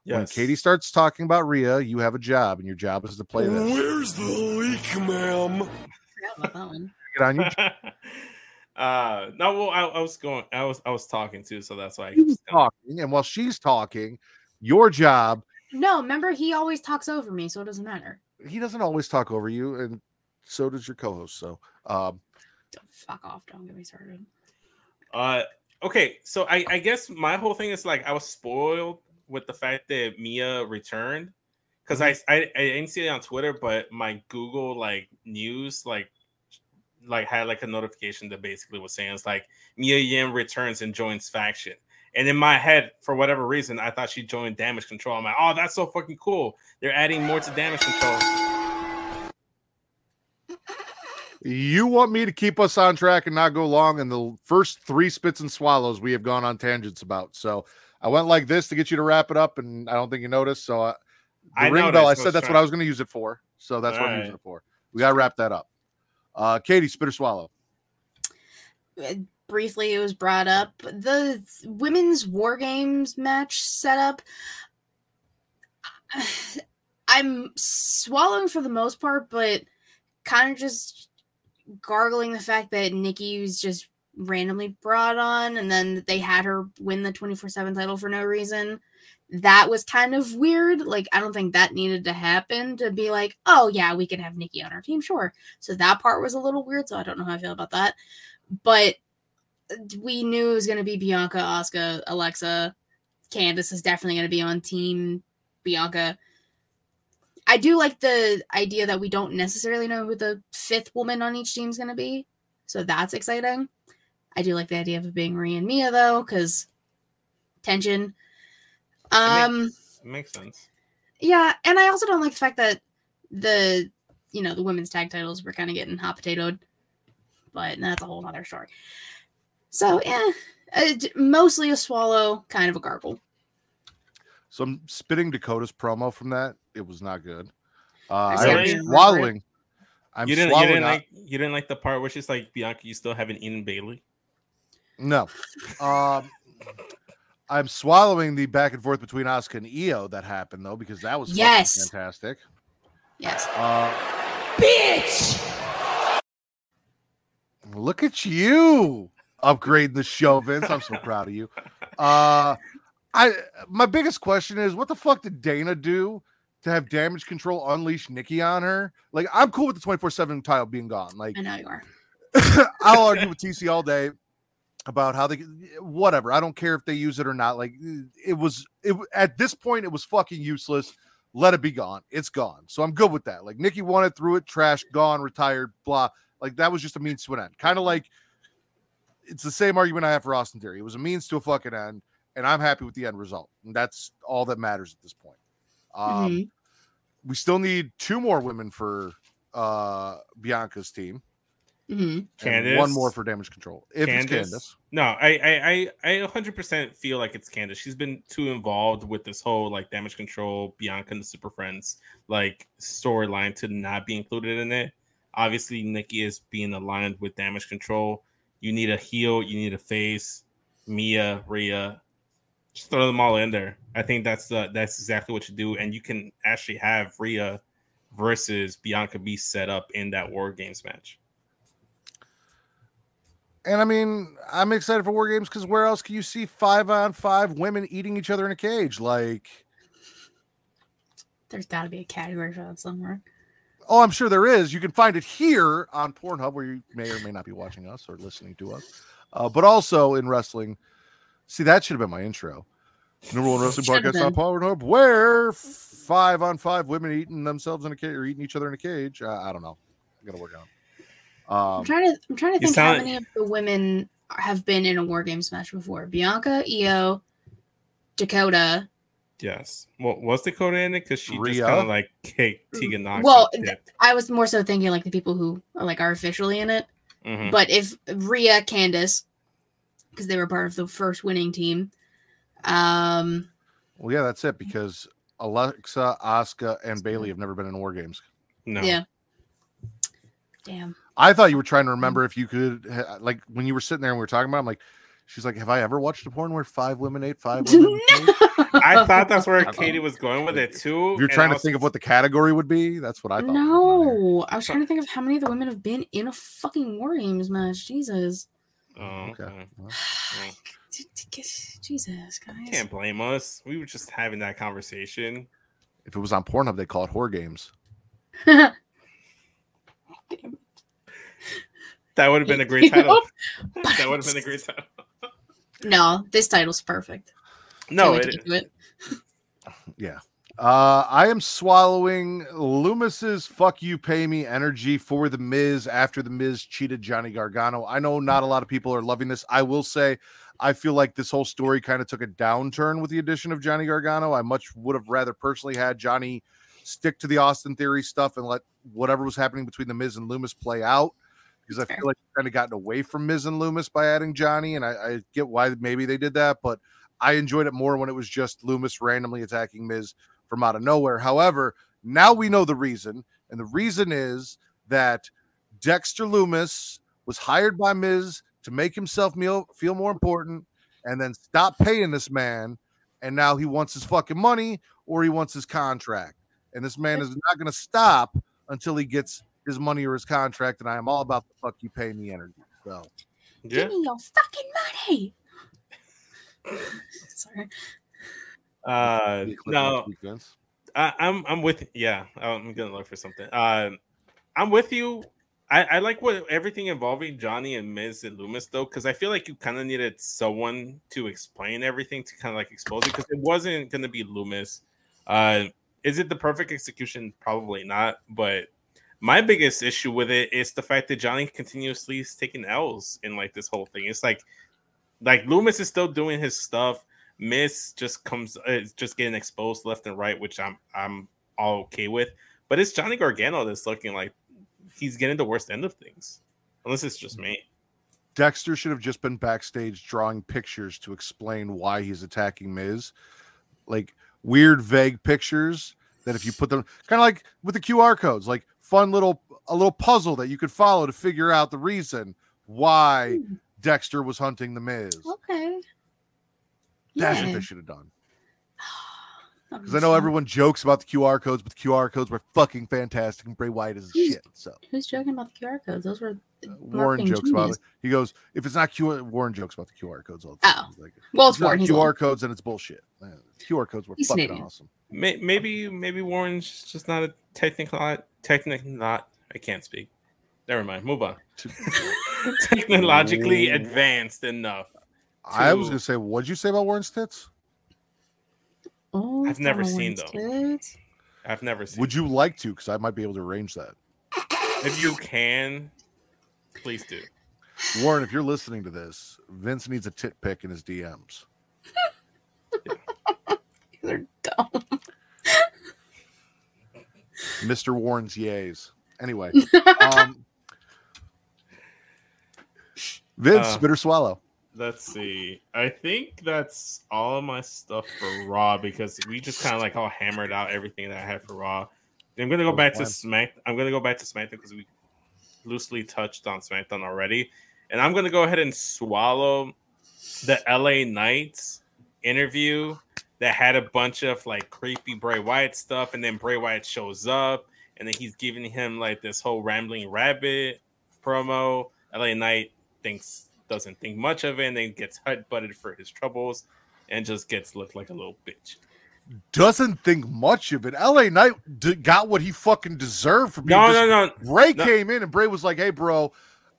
When Katie starts talking about Rhea, you have a job, and your job is to play this. Where's the leak, ma'am? Forgot about that one. [laughs] Get on your [laughs] uh no well I, I was going I was I was talking too so that's why I she's just- talking, and while she's talking, your job. No, remember he always talks over me, so it doesn't matter. He doesn't always talk over you, and so does your co-host. So, um, Don't fuck off. Don't get me started. Uh, okay, so I, I guess my whole thing is like I was spoiled with the fact that Mia returned because I, I I didn't see it on Twitter, but my Google like news like like had like a notification that basically was saying it's like Mia Yim returns and joins faction. And in my head, for whatever reason, I thought she joined Damage Control. I'm like, oh, that's so fucking cool. They're adding more to Damage Control. you want me to keep us on track and not go long, in the first three spits and swallows we have gone on tangents about. So, I went like this to get you to wrap it up, and I don't think you noticed. So, I, the I ring noticed, bell. I I said that's what I was going to use it for. So that's what I'm using it for. We got to wrap that up. Uh, Katie, spit or swallow. Briefly, it was brought up the women's war games match setup. [sighs] I'm swallowing for the most part, but kind of just gargling the fact that Nikki was just randomly brought on and then they had her win the 24 7 title for no reason. That was kind of weird. Like, I don't think that needed to happen to be like, oh, yeah, we can have Nikki on our team, sure. So that part was a little weird. So I don't know how I feel about that. But we knew it was going to be Bianca, Asuka, Alexa. Candace is definitely going to be on team Bianca. I do like the idea that we don't necessarily know who the fifth woman on each team is going to be. So that's exciting. I do like the idea of it being Rhea and Mia though, because tension. It Um, makes, it makes sense. yeah, and I also don't like the fact that the you know the women's tag titles were kind of getting hot potatoed, but that's a whole other story. So yeah, uh, mostly a swallow, kind of a gargle. So I'm spitting Dakota's promo from that. It was not good. Uh, I said am swallowing. I'm you didn't, you didn't like you didn't like the part where she's like Bianca, you still haven't eaten Bailey. No. Um, I'm swallowing the back and forth between Asuka and Io that happened though because that was Yes. fantastic. Yes. Uh, Bitch. Look at you upgrading the show, Vince. I'm so [laughs] proud of you. Uh, I my biggest question is what the fuck did Dana do to have damage control unleash Nikki on her? Like I'm cool with the 24 seven title being gone. Like I know you are. [laughs] I'll argue with TC all day about how they whatever. I don't care if they use it or not. Like it was it at this point it was fucking useless. Let it be gone. It's gone. So I'm good with that. Like Nikki won it, threw it, trash, gone, retired, blah. Like that was just a means to an end. Kind of like it's the same argument I have for Austin Theory. It was a means to a fucking end, and I'm happy with the end result. And that's all that matters at this point. Um, Mhm. we still need two more women for uh Bianca's team. Mhm. and one more for damage control. If it's Candace. No, I I I I 100% feel like it's Candace. She's been too involved with this whole like damage control, Bianca and the Super Friends like storyline to not be included in it. Obviously, Nikki is being aligned with damage control. You need a heel, you need a face, Mia, Rhea. Just throw them all in there. I think that's the that's exactly what you do, and you can actually have Rhea versus Bianca be set up in that War Games match. And I mean, I'm excited for War Games because where else can you see five on five women eating each other in a cage? Like, There's got to be a category for that somewhere. Oh, I'm sure there is. You can find it here on Pornhub, where you may or may not be watching us or listening to us, uh, but also in wrestling. See, that should have been my intro. Number one wrestling Should have podcast on. Pornhub, where five on five women eating themselves in a cage or eating each other in a cage. Uh, I don't know. I gotta work on. it. I'm Um, trying to. I'm trying to You think how many of the women have been in a war games match before. Bianca, Io, Dakota. Yes. Well, was Dakota in it? Because she just kind of like kicked Tegan Knox. Well, th- I was more so thinking like the people who are like are officially in it. Mhm. But if Rhea, Candace, because they were part of the first winning team. Um, well, yeah, that's it because Alexa, Asuka, and Bailey have never been in War Games. no. yeah. Damn. I thought you were trying to remember if you could, like, when you were sitting there and we were talking about. it, I'm like, she's like, have I ever watched a porn where five women ate five [laughs] women? in? I thought that's where [laughs] Katie was going with it too. If you're trying to was think of what the category would be, that's what I thought. No, I was trying to think of how many of the women have been in a fucking war games match. Jesus. Oh, Okay. okay. Well, [sighs] Jesus, guys. Can't blame us. We were just having that conversation. If it was on Pornhub, they call it whore games. [laughs] That would have been a great title. that would have been a great title. No, this title's perfect. No, Can't wait to it, get [laughs] it. Yeah. Uh, I am swallowing Lumis's fuck you pay me energy for the Miz after the Miz cheated Johnny Gargano. I know not a lot of people are loving this. I will say I feel like this whole story kind of took a downturn with the addition of Johnny Gargano. I much would have rather personally had Johnny stick to the Austin theory stuff and let whatever was happening between the Miz and Lumis play out. Because I feel like kind of gotten away from Miz and Lumis by adding Johnny, and I, I get why maybe they did that, but I enjoyed it more when it was just Lumis randomly attacking Miz from out of nowhere. However, now we know the reason, and the reason is that Dexter Lumis was hired by Miz to make himself feel more important and then stop paying this man. And now he wants his fucking money or he wants his contract. And this man is not going to stop until he gets his money or his contract. And I am all about the fuck you pay me energy. So yeah. Give me your fucking money. [laughs] Sorry. Uh, no, next week, I, I'm I'm with yeah. I'm gonna look for something. Uh, I'm with you. I, I like what everything involving Johnny and Miz and Lumis though, because I feel like you kind of needed someone to explain everything to kind of like expose it because it wasn't gonna be Lumis. Uh, is it the perfect execution? Probably not. But my biggest issue with it is the fact that Johnny continuously is taking L's in like this whole thing. It's like like Lumis is still doing his stuff. Miz just comes uh, is just getting exposed left and right, which I'm I'm all okay with. But it's Johnny Gargano that's looking like he's getting the worst end of things. Unless it's just me. Dexter should have just been backstage drawing pictures to explain why he's attacking Miz. Like weird, vague pictures that if you put them kind of like with the QR codes, like fun little a little puzzle that you could follow to figure out the reason why Hmm. Dexter was hunting the Miz. Okay. That's what they should have done. That'd Because I know everyone jokes about the QR codes, but the QR codes were fucking fantastic and Bray Wyatt is Who's- shit. So Who's joking about the QR codes? Those were uh, Warren marketing jokes about it. He goes, if it's not QR, Warren jokes about the QR codes all the oh. time. Oh. He's like, Well, it's it's Warren. QR old. codes and it's bullshit. Man, QR codes were He's fucking Canadian. awesome. Maybe maybe Warren's just not a technical technically not I can't speak. Never mind. Move on. [laughs] [laughs] Technologically advanced enough. I was gonna say, what'd you say about Warren's tits? Oh, I've never seen them. tits. I've never seen. Would you like to? Because I might be able to arrange that. If you can, please do. Warren, if you're listening to this, Vince needs a tit pick in his DMs. [laughs] They're dumb. Mr. Warren's yays. Anyway, [laughs] um, Vince, Uh, spit or swallow. Let's see. I think that's all of my stuff for Raw because we just kind of like all hammered out everything that I had for Raw. I'm gonna go back to. Smack. I'm gonna go back to SmackDown because we loosely touched on SmackDown already, and I'm gonna go ahead and swallow the LA Knights interview that had a bunch of like creepy Bray Wyatt stuff, and then Bray Wyatt shows up, and then he's giving him like this whole rambling rabbit promo. LA Knight thinks doesn't think much of it, and then gets hut butted for his troubles, and just gets looked like a little bitch. Doesn't think much of it. LA Knight d- got what he fucking deserved for being No, dis- no, no. Bray No. came in and Bray was like, "Hey, bro,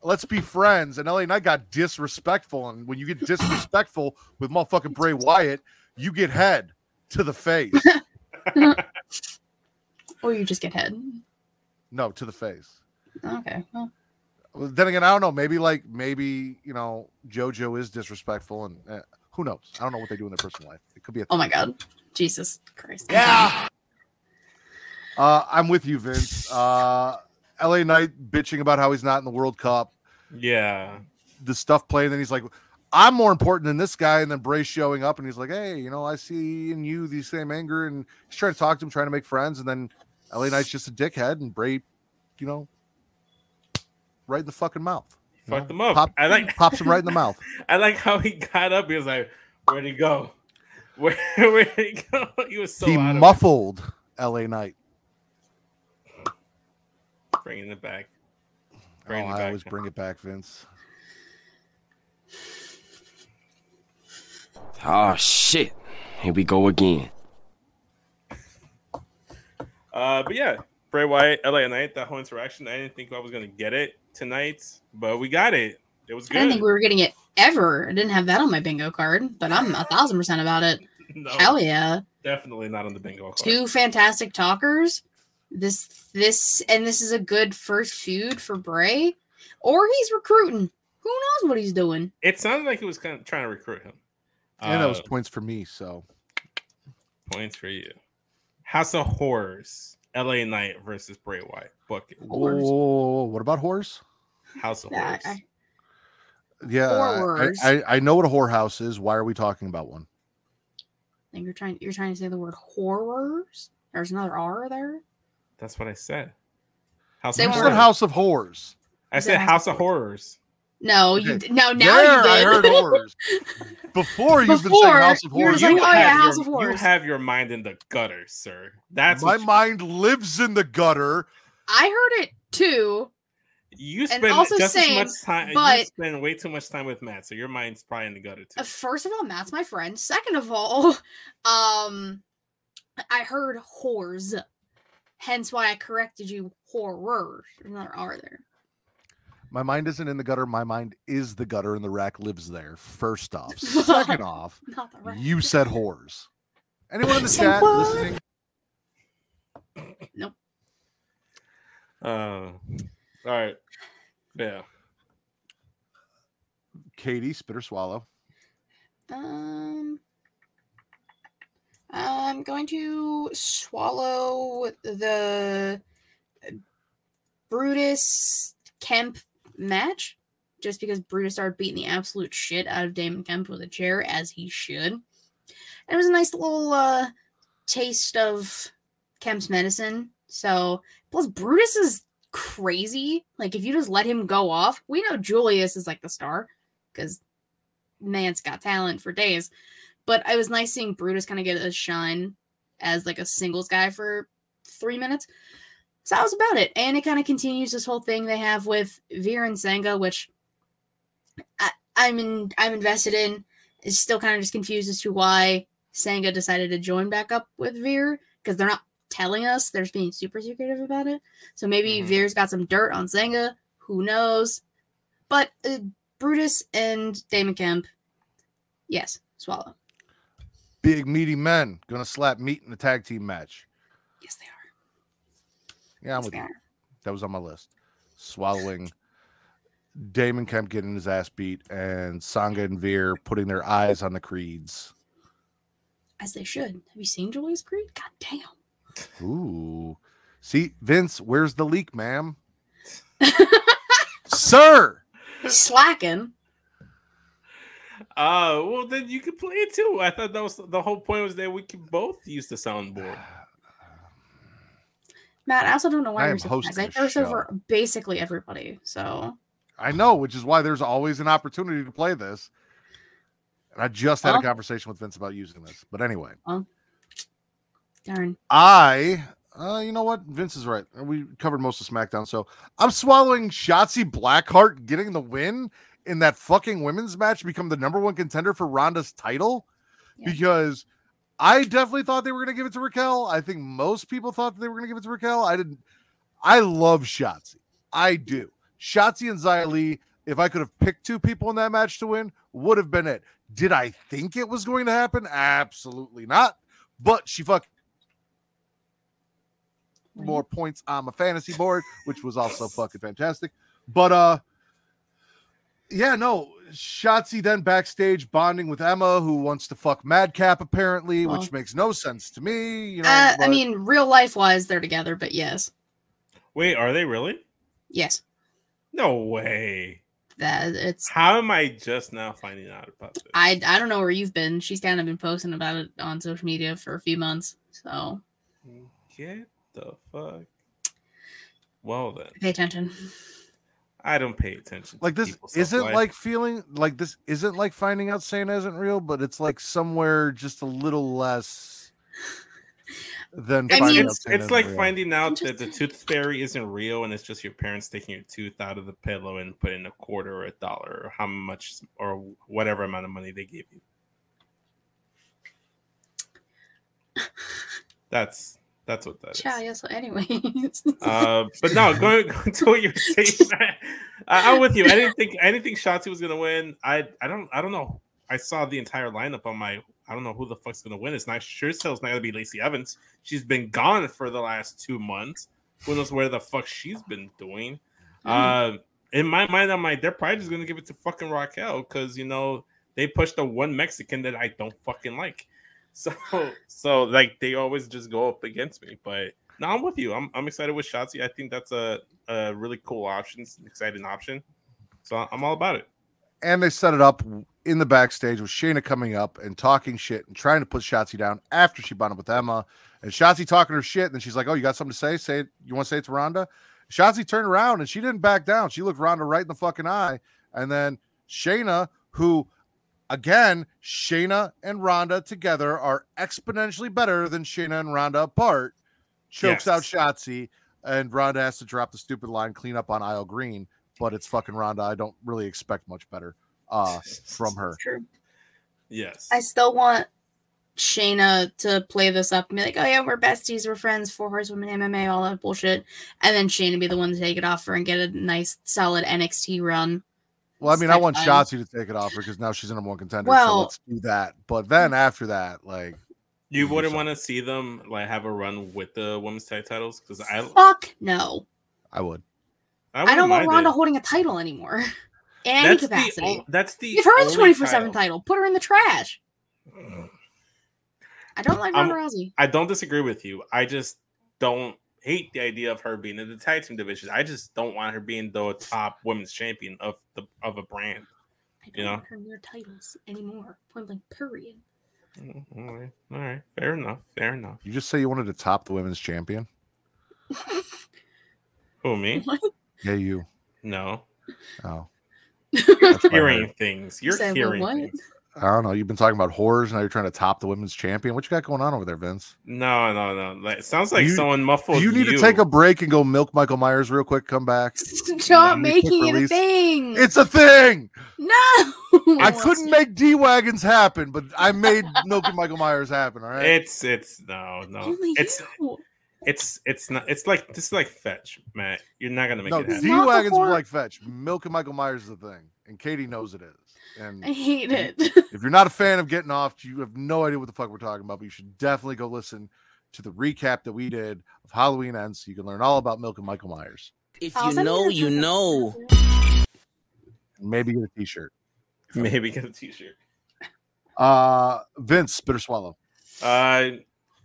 let's be friends." And LA Knight got disrespectful, and when you get disrespectful with motherfucking Bray Wyatt, you get head to the face. [laughs] [laughs] Or you just get head. no, to the face. Okay. Well, Well, Then again, I don't know. Maybe like maybe you know JoJo is disrespectful, and uh, who knows? I don't know what they do in their personal life. It could be a. oh my god. Jesus Christ. Yeah. Uh, I'm with you, Vince. Uh, LA Knight bitching about how he's not in the World Cup. Yeah. the stuff playing. Then he's like, I'm more important than this guy. And then Bray showing up and he's like, Hey, you know, I see in you the same anger. And he's trying to talk to him, trying to make friends. And then LA Knight's just a dickhead and Bray, you know, right in the fucking mouth. You Fucked know, him up. Pop, I like [laughs] pops him right in the mouth. [laughs] I like how he got up. He was like, "Where'd he go? [laughs] Where where'd he go?" He was so he out of muffled LA Knight. bringing it back. Oh, Bringing it I back. always bring it back, Vince. Oh shit. Here we go again. Uh, but yeah, Bray Wyatt, LA Knight, that whole interaction. I didn't think I was gonna get it tonight, but we got it. It was good. I didn't think we were getting it ever. I didn't have that on my bingo card, but I'm a thousand percent about it. [laughs] no, Hell yeah. definitely not on the bingo card. Two fantastic talkers. This this and this is a good first feud for Bray. Or he's recruiting. Who knows what he's doing? It sounded like he was kind of trying to recruit him. And that was Uh, points for me. So points for you. House of Horrors, LA Knight versus Bray Wyatt. Book it. whoa, what about horse? House of Yeah, Horrors. I- Yeah, I, I, I know what a whorehouse is. Why are we talking about one? I think you're trying you're trying to say the word horrors. There's another R there. That's what I said. House Say of You one. House of Whores. I Say said House House of of Horrors. No, you Okay. d- no now there, you did. I heard [laughs] horrors. Before you've been saying Before, House of you Horrors. like, You oh, yeah, have House your- of You have your mind in the gutter, sir. That's My what you- mind lives in the gutter. I heard it too. You spend also just same, as much time. you but- spend way too much time with Matt, so your mind's probably in the gutter too. Uh, First of all, Matt's my friend. Second of all, [laughs] um, I heard whores, hence why I corrected you. Horror. There's another R there. My mind isn't in the gutter. My mind is the gutter, and the rack lives there. First [laughs] off. Second off, [laughs] Not the right. you said whores. Anyone in the Say [laughs] chat what? listening? Uh, all right. Yeah. Katie, spit or swallow. Um, I'm going to swallow the Brutus Kemp match just because Brutus started beating the absolute shit out of Damon Kemp with a chair, as he should. And it was a nice little uh, taste of Kemp's medicine. So, plus Brutus is crazy. Like, if you just let him go off, we know Julius is like the star because man's got talent for days. But it was nice seeing Brutus kind of get a shine as like a singles guy for three minutes. So that was about it. And it kind of continues this whole thing they have with Veer and Sanga, which I, I'm in I'm invested in. Is still kind of just confused as to why Sanga decided to join back up with Veer because they're not telling us. They're just being super secretive about it. So maybe Mhm. Veer's got some dirt on Sanga. Who knows? But uh, Brutus and Damon Kemp, yes, swallow. Big meaty men gonna slap meat in the tag team match. Yes, they are. Yeah, I'm with you. That was on my list. Swallowing Damon Kemp getting his ass beat and Sanga and Veer putting their eyes on the creeds. As they should. Have you seen Julius Creed? God damn. Ooh. See, Vince, where's the leak, ma'am? [laughs] Sir. Slacking. Uh, well, then you can play it too. I thought that was the whole point was that we could both use the soundboard. [sighs] [laughs] Matt, I also don't know why I you're surprised. hosting I show. over basically everybody. So I know, which is why there's always an opportunity to play this. And I just had Well- a conversation with Vince about using this. But anyway, darn. I, uh, you know what? Vince is right. We covered most of SmackDown. So I'm swallowing Shotzi Blackheart getting the win in that fucking women's match, become the number one contender for Ronda's title. Yeah. Because I definitely thought they were going to give it to Raquel. I think most people thought that they were going to give it to Raquel. I didn't. I love Shotzi. I do. Shotzi and Xia Li, if I could have picked two people in that match to win, would have been it. Did I think it was going to happen? Absolutely not. But she fuck more points on my fantasy board, which was also fucking fantastic. But uh yeah, no, Shotzi then backstage bonding with Emma, who wants to fuck Madcap apparently, which makes no sense to me. You know, Uh, I mean, real life wise, they're together, but yes, Wait, are they really? yes, No way. that it's. How am I just now finding out about this? I I don't know where you've been. She's kind of been posting about it on social media for a few months, so Get the fuck. Well then, pay attention. I don't pay attention. to like this isn't self-life. like feeling like this isn't like finding out Santa isn't real, but it's like somewhere just a little less than I finding mean- out it's, Santa it's like real. finding out that the tooth fairy isn't real and it's just your parents taking your tooth out of the pillow and putting a quarter or a dollar or how much or whatever amount of money they gave you. [laughs] That's that's what that is. Yeah. So, Anyways. [laughs] Uh, but no, going, [laughs] to what you're saying, [laughs] I, I'm with you. I didn't think I didn't think Shotzi was gonna win. I I don't I don't know. I saw the entire lineup on my. I don't know who the fuck's gonna win. It's not sure as hell's not gonna be Lacey Evans. She's been gone for the last two months. Who knows where the fuck she's been doing? Uh, in my mind, I'm like, they're probably just gonna give it to fucking Raquel because you know they pushed the one Mexican that I don't fucking like. So [laughs] so like they always just go up against me. But no, I'm with you. I'm I'm excited with Shotzi. I think that's a, a really cool option, it's an exciting option. So I'm all about it. and they set it up in the backstage with Shayna coming up and talking shit and trying to put Shotzi down after she bonded with Emma. And Shotzi talking her shit. And then she's like, Oh, you got something to say? Say it. You want to say it to Ronda? Shotzi turned around and she didn't back down. She looked Ronda right in the fucking eye. And then Shayna, who again, Shayna and Ronda together are exponentially better than Shayna and Ronda apart, chokes out Yes. Shotzi. And Ronda has to drop the stupid line, clean up on aisle green. But it's fucking Ronda. I don't really expect much better uh, from her. [laughs] True. Yes. I still want Shayna to play this up and be like, "Oh yeah, we're besties, we're friends, four horsewomen MMA, all that bullshit," and then Shayna be the one to take it off her and get a nice, solid NXT run. Well, I mean, I want by. Shotzi to take it off her because now she's in number one contender. so let's do that. But then mm. after that, like, you wouldn't want to see them like have a run with the women's tag titles because I Fuck no, I would. I, wouldn't don't want Ronda it. holding a title anymore. In [laughs] any That's the, capacity. o- that's the Give her the twenty four seven title. Put her in the trash. Mm. I don't like Ronda Rousey. I don't disagree with you. I just don't hate the idea of her being in the tag team division. I just don't want her being the top women's champion of the of a brand. I don't you know? want her near titles anymore. Point blank. Period. Mm, All right, all right, fair enough, fair enough. You just say you wanted to top the women's champion? [laughs] Who me? What? Yeah, you. No, Oh, [laughs] you're hearing things. You're Say, hearing what? things. I don't know. You've been talking about horrors. Now you're trying to top the women's champion. What you got going on over there, Vince? No, no, no. Like, it sounds like You- someone muffled. You need to take a break and go milk Michael Myers real quick? Come back. [laughs] Stop making quick it a thing. It's a thing. no. I couldn't make D wagons happen, but I made [laughs] milking Michael Myers happen. All right. It's it's no no. Only It's you. it's it's not. It's like this is like fetch, Matt. You're not gonna make no, it happen. D wagons were like fetch. Milking Michael Myers is a thing, and Katie knows it is. And I hate it. [laughs] if you're not a fan of getting off, you have no idea what the fuck we're talking about. But you should definitely go listen to the recap that we did of Halloween Ends, so you can learn all about Milk and Michael Myers. If I'll you know, you know. Maybe get a T-shirt. Maybe get a T-shirt. Uh, Vince, spit or swallow. Uh,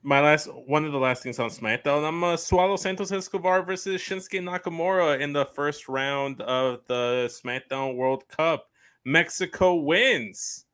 my last one of the last things on SmackDown. I'm gonna swallow Santos Escobar versus Shinsuke Nakamura in the first round of the SmackDown World Cup. Mexico wins.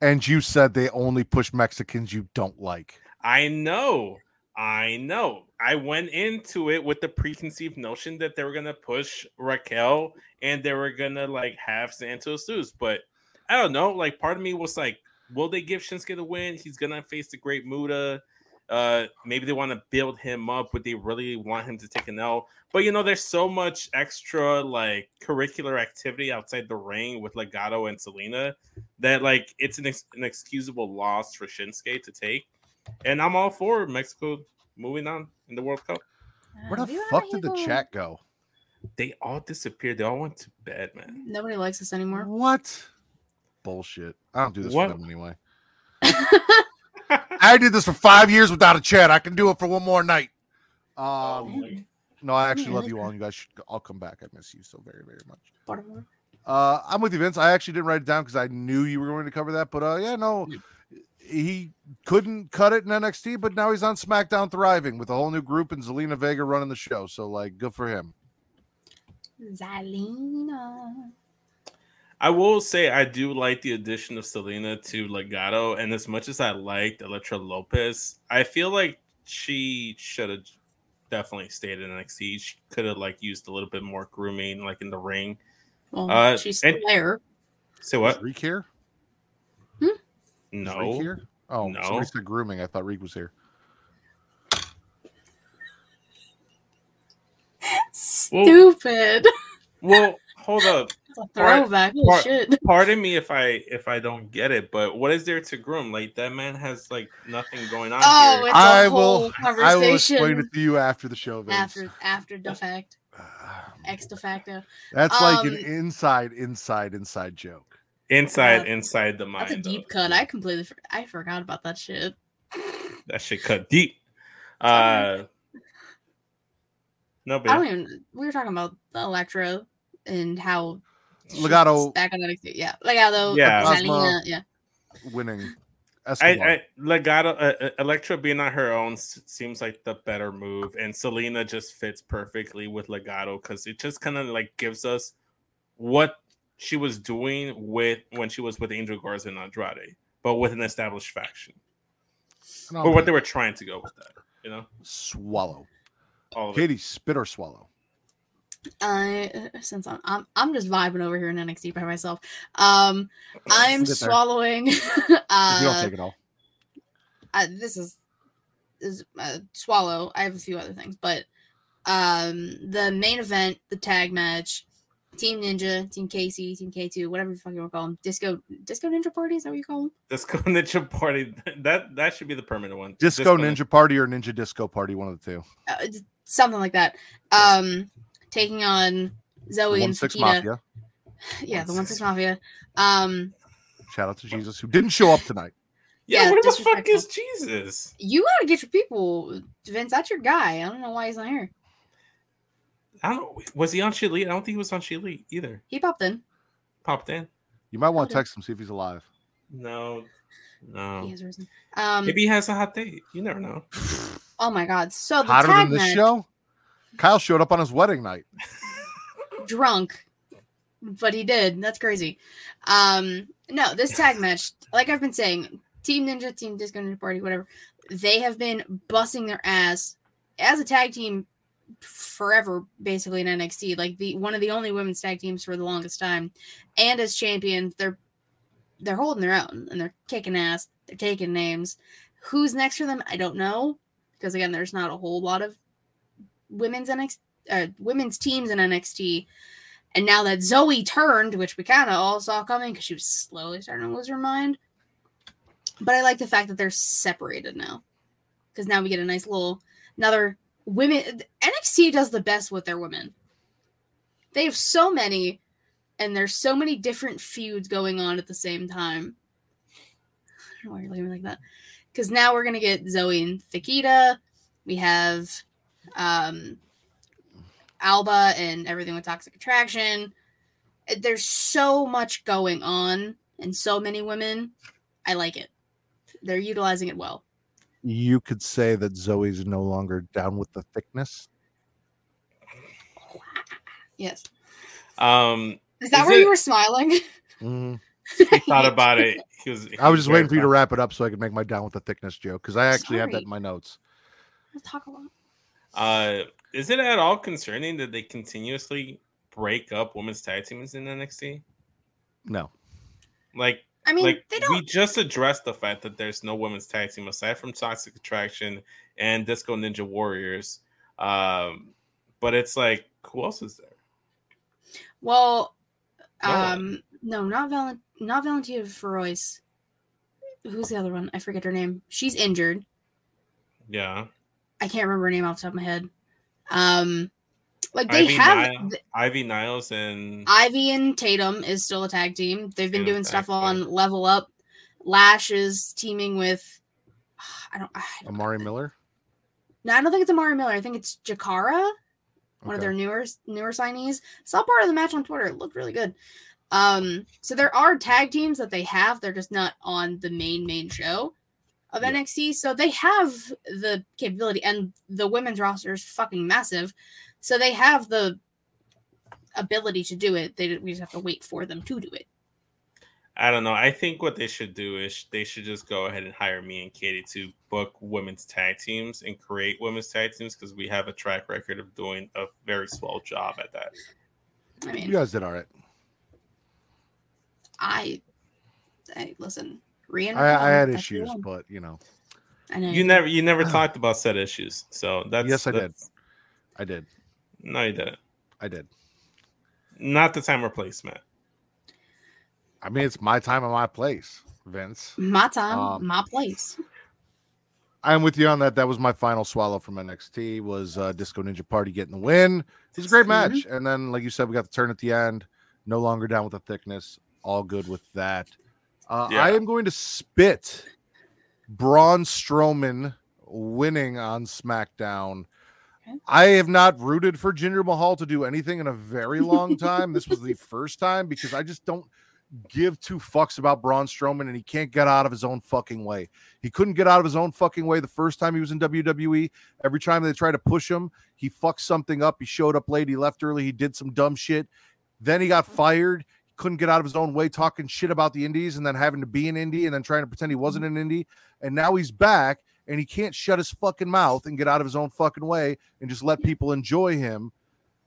And you said they only push Mexicans you don't like. I know. I know. I went into it with the preconceived notion that they were gonna push Raquel and they were gonna like have Santos lose, but I don't know. Like part of me was like, will they give Shinsuke the win? He's gonna face the Great Muta. Uh, maybe they want to build him up, but they really want him to take an L. But you know, there's so much extra like curricular activity outside the ring with Legado and Zelina that like it's an, ex- an excusable loss for Shinsuke to take. And I'm all for Mexico moving on in the World Cup. Where the fuck did the chat go? They all disappeared. They all went to bed, man. Nobody likes us anymore. What? Bullshit. I don't do this What? for them anyway. [laughs] I did this for five years without a chat. I can do it for one more night. Oh Um, my- no, I actually love you all. You guys should all come back. I miss you so very, very much. Uh, I'm with you, Vince. I actually didn't write it down because I knew you were going to cover that. But uh, yeah, no, he couldn't cut it in NXT, but now he's on SmackDown thriving with a whole new group and Zelina Vega running the show. So like, good for him. Zelina. I will say I do like the addition of Zelina to Legado, and as much as I liked Elektra Lopez, I feel like she should have definitely stayed in NXT. She could have like used a little bit more grooming, like in the ring. Well, Uh, she's and- there. Say Is what? Reek here? Is Reek No, here? Oh, No. somebody said grooming. I thought Reek was here. [laughs] Stupid. well, hold up. It's a throwback. Holy part- shit. Pardon me if I if I don't get it, but what is there to groom? Like that man has like nothing going on Oh, here. it's a I whole will. I will explain it to you after the show, Vince. After after the fact, Ah, ex de facto. That's like an Um, inside, inside, inside joke. inside Yeah. inside the mind. That's a deep of- cut. I completely for- I forgot about that shit. That shit cut deep. Uh, no, I don't even. We were talking about the Electro and how she's Legado- back on NXT. Yeah, Legado. Yeah. Zelina, Plasma. yeah. Winning. I, Escobar. I Legado uh, uh, Elektra being on her own s- seems like the better move, and Zelina just fits perfectly with Legado because it just kind of like gives us what she was doing with when she was with Angel Garza and Andrade, but with an established faction, And or what they were trying to go with that. You know, swallow. all of it. Katie, spit or swallow. I since I'm, I'm I'm just vibing over here in NXT by myself. Um, I'm swallowing. If [laughs] you don't uh, take it all. uh, this is is uh, swallow. I have a few other things, but um, the main event, the tag match, Team Ninja, Team KC, Team K2, whatever you fucking want to call them, Disco Disco Ninja Party. Is that what you call them? Disco [laughs] Ninja Party. That that should be the permanent one. Disco Ninja Party or Ninja Disco Party, one of the two. Uh, something like that. Um, taking on Zoe One and Six Fakita. Mafia. [laughs] Yeah, the one six mafia. Um, Shout out to Jesus, who didn't show up tonight. Yeah, Yeah, where the fuck is Jesus? you gotta get your people. Vince, that's your guy. I don't know why he's not here. I don't. Was he on She I don't think he was on She either. He popped in. Popped in. You might want to text him, see if he's alive. No. No. He has risen. Um, Maybe he has a hot date. You never know. oh my god. So the Hotter tag than this match, show. Kyle showed up on his wedding night. [laughs] drunk, but he did. That's crazy. Um, no, this tag match, like I've been saying, Team Ninja, Team Disco Ninja Party, whatever, they have been busting their ass as a tag team forever, basically in NXT. Like the one of the only women's tag teams for the longest time, and as champions, they're they're holding their own and they're kicking ass. They're taking names. Who's next for them? I don't know because again, there's not a whole lot of women's NXT uh, women's teams in NXT. And now that Zoey turned, which we kind of all saw coming because she was slowly starting to lose her mind. But I like the fact that they're separated now because now we get a nice little another women. NXT does the best with their women. They have so many, and there's so many different feuds going on at the same time. I don't know why you're looking like that. Because now we're gonna get Zoey and Nikkita. We have um Alba and everything with Toxic Attraction. There's so much going on and so many women. I like it. They're utilizing it well. You could say that Zoey's no longer down with the thickness. Yes. Um, Is that Is where it- you were smiling? [laughs] Mhm. he thought about it. He was. he I was just waiting for you to wrap it up so I could make my down with the thickness joke because I actually have that in my notes. We'll talk about Uh, is it at all concerning that they continuously break up women's tag teams in NXT? No, Like, I mean, like they we don't. just addressed the fact that there's no women's tag team aside from Toxic Attraction and Disco Ninja Warriors. Um, but it's like, who else is there? Well, No um, no, not Valent, not Valentina Feroz. Who's the other one? I forget her name. She's injured. Yeah, I can't remember her name off the top of my head. Um, like they Ivy have Nile- Ivy Niles and Ivy and Tatum is still a tag team. They've been doing tag stuff team. on Level Up. Lash is teaming with. [sighs] I don't. I don't Amari Miller. No, I don't think it's Amari Miller. I think it's Jakara, one of their newer newer signees. Saw part of the match on Twitter. It looked really good. Um, so there are tag teams that they have. They're just not on the main main show of Yeah. NXT. So they have the capability, and the women's roster is fucking massive. So they have the ability to do it. They we just have to wait for them to do it. I don't know. I think what they should do is they should just go ahead and hire me and Katie to book women's tag teams and create women's tag teams because we have a track record of doing a very swell job at that. I You guys did all right. I, I listen. Rhea I, I had issues, one. but you know, I know You never, you never talked about said issues, so that's Yes, I did. I did. No, you didn't. I did. Not the time or place, Matt. I mean, it's my time and my place, Vince. My time, Um, my place. I'm with you on that. That was my final swallow from NXT. Was uh, Disco Ninja Party getting the win? It was a great match, and then, like you said, we got the turn at the end. No longer down with the thickness. All good with that. Uh, Yeah. I am going to spit Braun Strowman winning on SmackDown. I have not rooted for Jinder Mahal to do anything in a very long [laughs] time. this was the first time because I just don't give two fucks about Braun Strowman and he can't get out of his own fucking way. He couldn't get out of his own fucking way the first time he was in WWE. Every time they tried to push him, he fucked something up. He showed up late, he left early, he did some dumb shit. Then he got fired. He couldn't get out of his own way, talking shit about the Indies and then having to be an Indie and then trying to pretend he wasn't mm-hmm. an Indie. And now he's back and he can't shut his fucking mouth and get out of his own fucking way and just let people enjoy him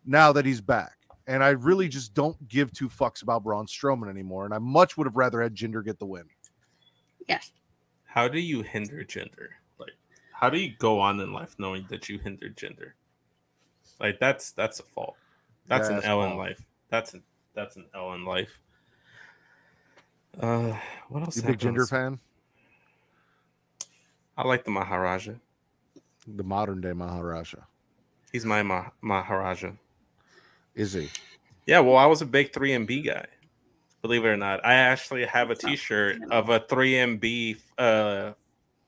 now that he's back. And I really just don't give two fucks about Braun Strowman anymore. And I much would have rather had Jinder get the win. Yes. How do you hinder gender? Like, how do you go on in life knowing that you hindered gender? Like, that's that's a fault. That's Yeah, an that's L in life. That's an that's an L in life. Uh, what else? You big happened? Jinder fan? I like the Maharaja. The modern day Maharaja. He's my Ma- Maharaja. Is he? Yeah, well, I was a big 3MB guy. Believe it or not, I actually have a That's not- T-shirt of a 3MB uh,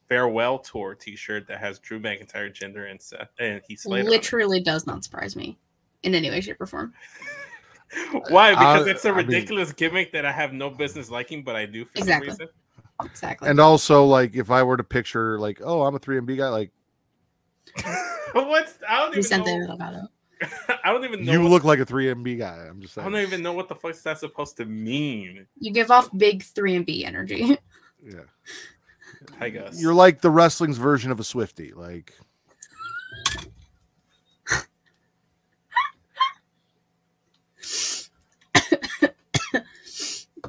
farewell tour T-shirt that has Drew McIntyre, Jinder, and Seth, and Heath Slater. on it. Literally does not surprise me in any way, shape, or form. [laughs] Why? Because Uh, it's a I mean- ridiculous gimmick that I have no business liking, but I do for Exactly. some reason. Exactly. And also, like, if I were to picture, like, oh, I'm a 3MB guy, like, [laughs] What's I don't Vicente even know. Delgado. [laughs] I don't even know. you what- look like a 3MB guy. I'm just Saying. I don't even know what the fuck that's supposed to mean. You give off big three and B energy. Yeah. I guess You're like the wrestling's version of a Swifty. Like,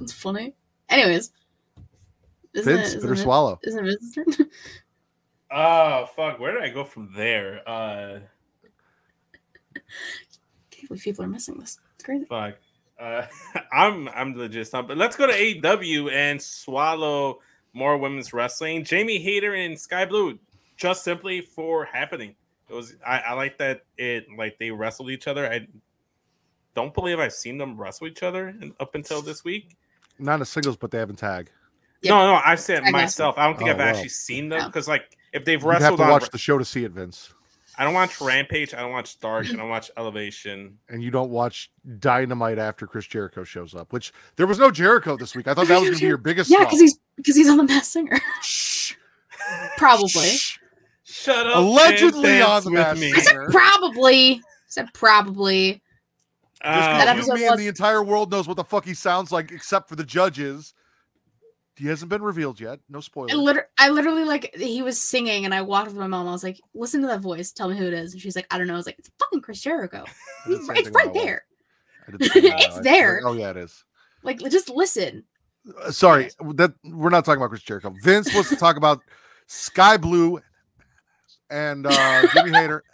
it's funny. Anyways. Isn't Vince, it, bitter it, swallow. isn't it Vince's turn? Oh fuck! Where did I go from there? Uh, can't people are missing this. It's crazy. fuck. Uh, [laughs] I'm I'm legit stumped. But let's go to AEW and swallow more women's wrestling. Jamie Hayter and Skye Blue, just simply for happening. It was I, I like that it like they wrestled each other. I don't believe I've seen them wrestle each other in- up until this week. Not a singles, but they have in tag. Yep. No, no, I said Tag myself. I don't think Oh, I've well. actually seen them oh. No. because like if they've wrestled, You have wrestled to on, watch the show to see it, Vince. I don't watch Rampage. I don't watch Dark. I don't watch Elevation. And you don't watch Dynamite after Chris Jericho shows up, which there was no Jericho this week. I thought that was going to be your biggest Yeah, because he's because he's on the Masked Singer. Shh. Probably. Shut up. Allegedly on the with Masked me. I said Singer. probably. I said probably. Just Um, That because episode you, me, and was- the entire world knows what the fuck he sounds like, except for the judges. He hasn't been revealed yet. No I, spoilers. liter- I literally like he was singing and I walked with my mom. I was like, listen to that voice. Tell me who it is. And she's like, I don't know. I was like, it's fucking Chris Jericho. [laughs] I did the same It's right there. I did the same with my It's wife. there. Oh yeah, it is. Like just listen. Uh, sorry, that we're not talking about Chris Jericho. Vince wants to talk about Skye Blue and uh Jamie Hayter.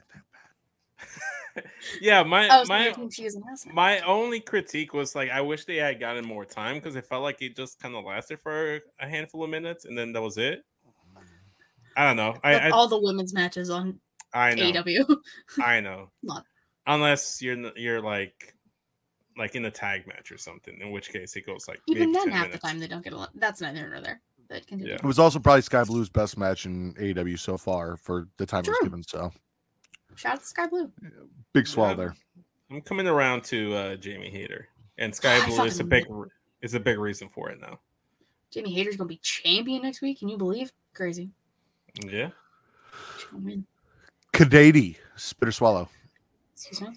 Yeah, my I my thinking she was an asshole. my only critique was like I wish they had gotten more time because it felt like it just kind of lasted for a handful of minutes and then that was it. Oh, I don't know. I I, all the women's matches on I know. AEW. I know. [laughs] Not- Unless you're you're like like in a tag match or something, in which case it goes like Even maybe then, 10 half minutes. the time they don't get a lot. That's neither here nor there. But continue. Yeah. It was also probably Skye Blue's best match in AEW so far for the time it was given. So Shout out to Skye Blue. big swallow Yeah. there. I'm coming around to uh, Jamie Hayter, and Skye Blue is a big re- is a big reason for it now. Jamie Hayter's gonna be champion next week. Can you believe? Crazy. Yeah. She's gonna win. Kadady, Spitter Swallow. Excuse me.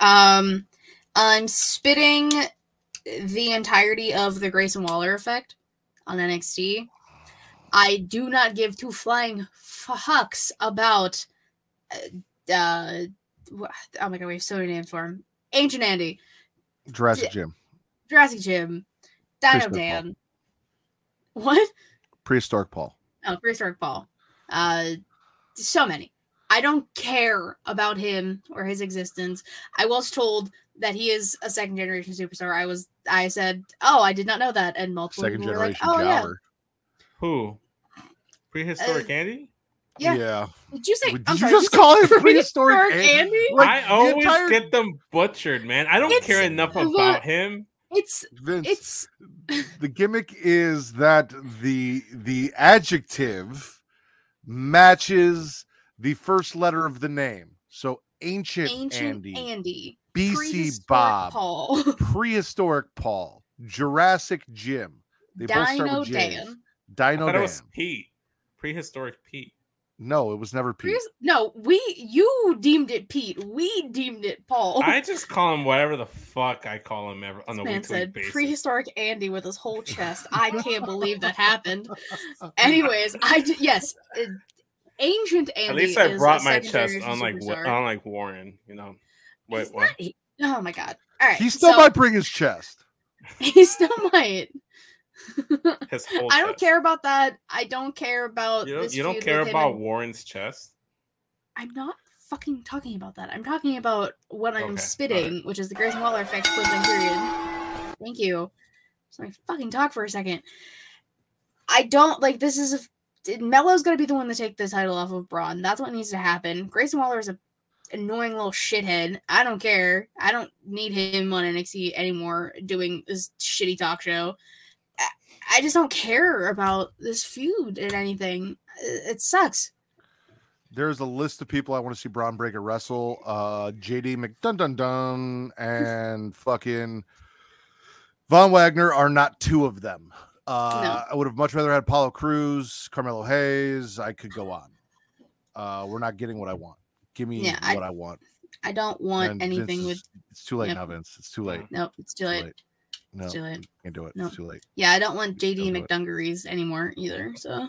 Um, I'm spitting the entirety of the Grayson Waller effect on NXT. I do not give two flying fucks about. Uh, uh, oh my god, we have so many names for him. Ancient Andy, Jurassic Yeah. Gym. Jurassic Jim, Dino Prehistoric Dan. What? Prehistoric Paul. Oh, Prehistoric Paul. Uh, so many. I don't care about him or his existence. I was told that he is a second generation superstar. I was, I said, oh, I did not know that, and multiple Second people were like, oh yeah. Who? Prehistoric Uh, Andy? Yeah. Did you say? Did I'm you sorry, just said call him prehistoric Prehistoric Andy? Andy? Like, I the always entire- get them butchered, man. I don't It's care enough the- about him. It's Vince, it's the gimmick is that the the adjective matches the first letter of the name. So ancient, ancient Andy, Andy, BC prehistoric Bob, Paul, [laughs] prehistoric Paul, Jurassic Jim. They both start Dino with J's. Dan. I Dino thought Dan. it was Pete. Prehistoric Pete. No, it was never Pete. Prehis- no, we you deemed it Pete. We deemed it Paul. I just call him whatever the fuck I call him ever, on a This man to week said basis. prehistoric Andy with his whole chest. I can't believe that happened. [laughs] Anyways, I d- yes, ancient Andy. At least I is brought my chest, generation unlike Wa- superstar. unlike Warren. You know. Wait, what? not- he- oh my god! All right, he still so might bring his chest. [laughs] he still might. [laughs] His whole. I don't chest. care about that. I don't care about. You don't, you don't care about and- Warren's chest. I'm not fucking talking about that. I'm talking about what I'm Okay, spitting, which is the Grayson Waller effect. Closing period. Thank you. So let me fucking talk for a second. I don't like this. Is a Mello's gonna be the one to take the title off of Bron. That's what needs to happen. Grayson Waller is a annoying little shithead. I don't care. I don't need him on NXT anymore doing this shitty talk show. I- I just don't care about this feud and anything. It it sucks. There's a list of people I want to see Bron Breakker wrestle. Uh, JD McDun Dun Dun and [laughs] fucking Von Wagner are not two of them. Uh, I would have much rather had Paulo Cruz, Carmelo Hayes. I could go on. Uh, we're not getting what I want. Give me Yeah, what I, want. I don't want And anything Vince with. is- It's too late Yep. now, Vince. It's too late. Nope, it's too It's late. No, too late. can't do it. No. It's too late. Yeah, I don't want JD Don't it. McDungarees anymore either. So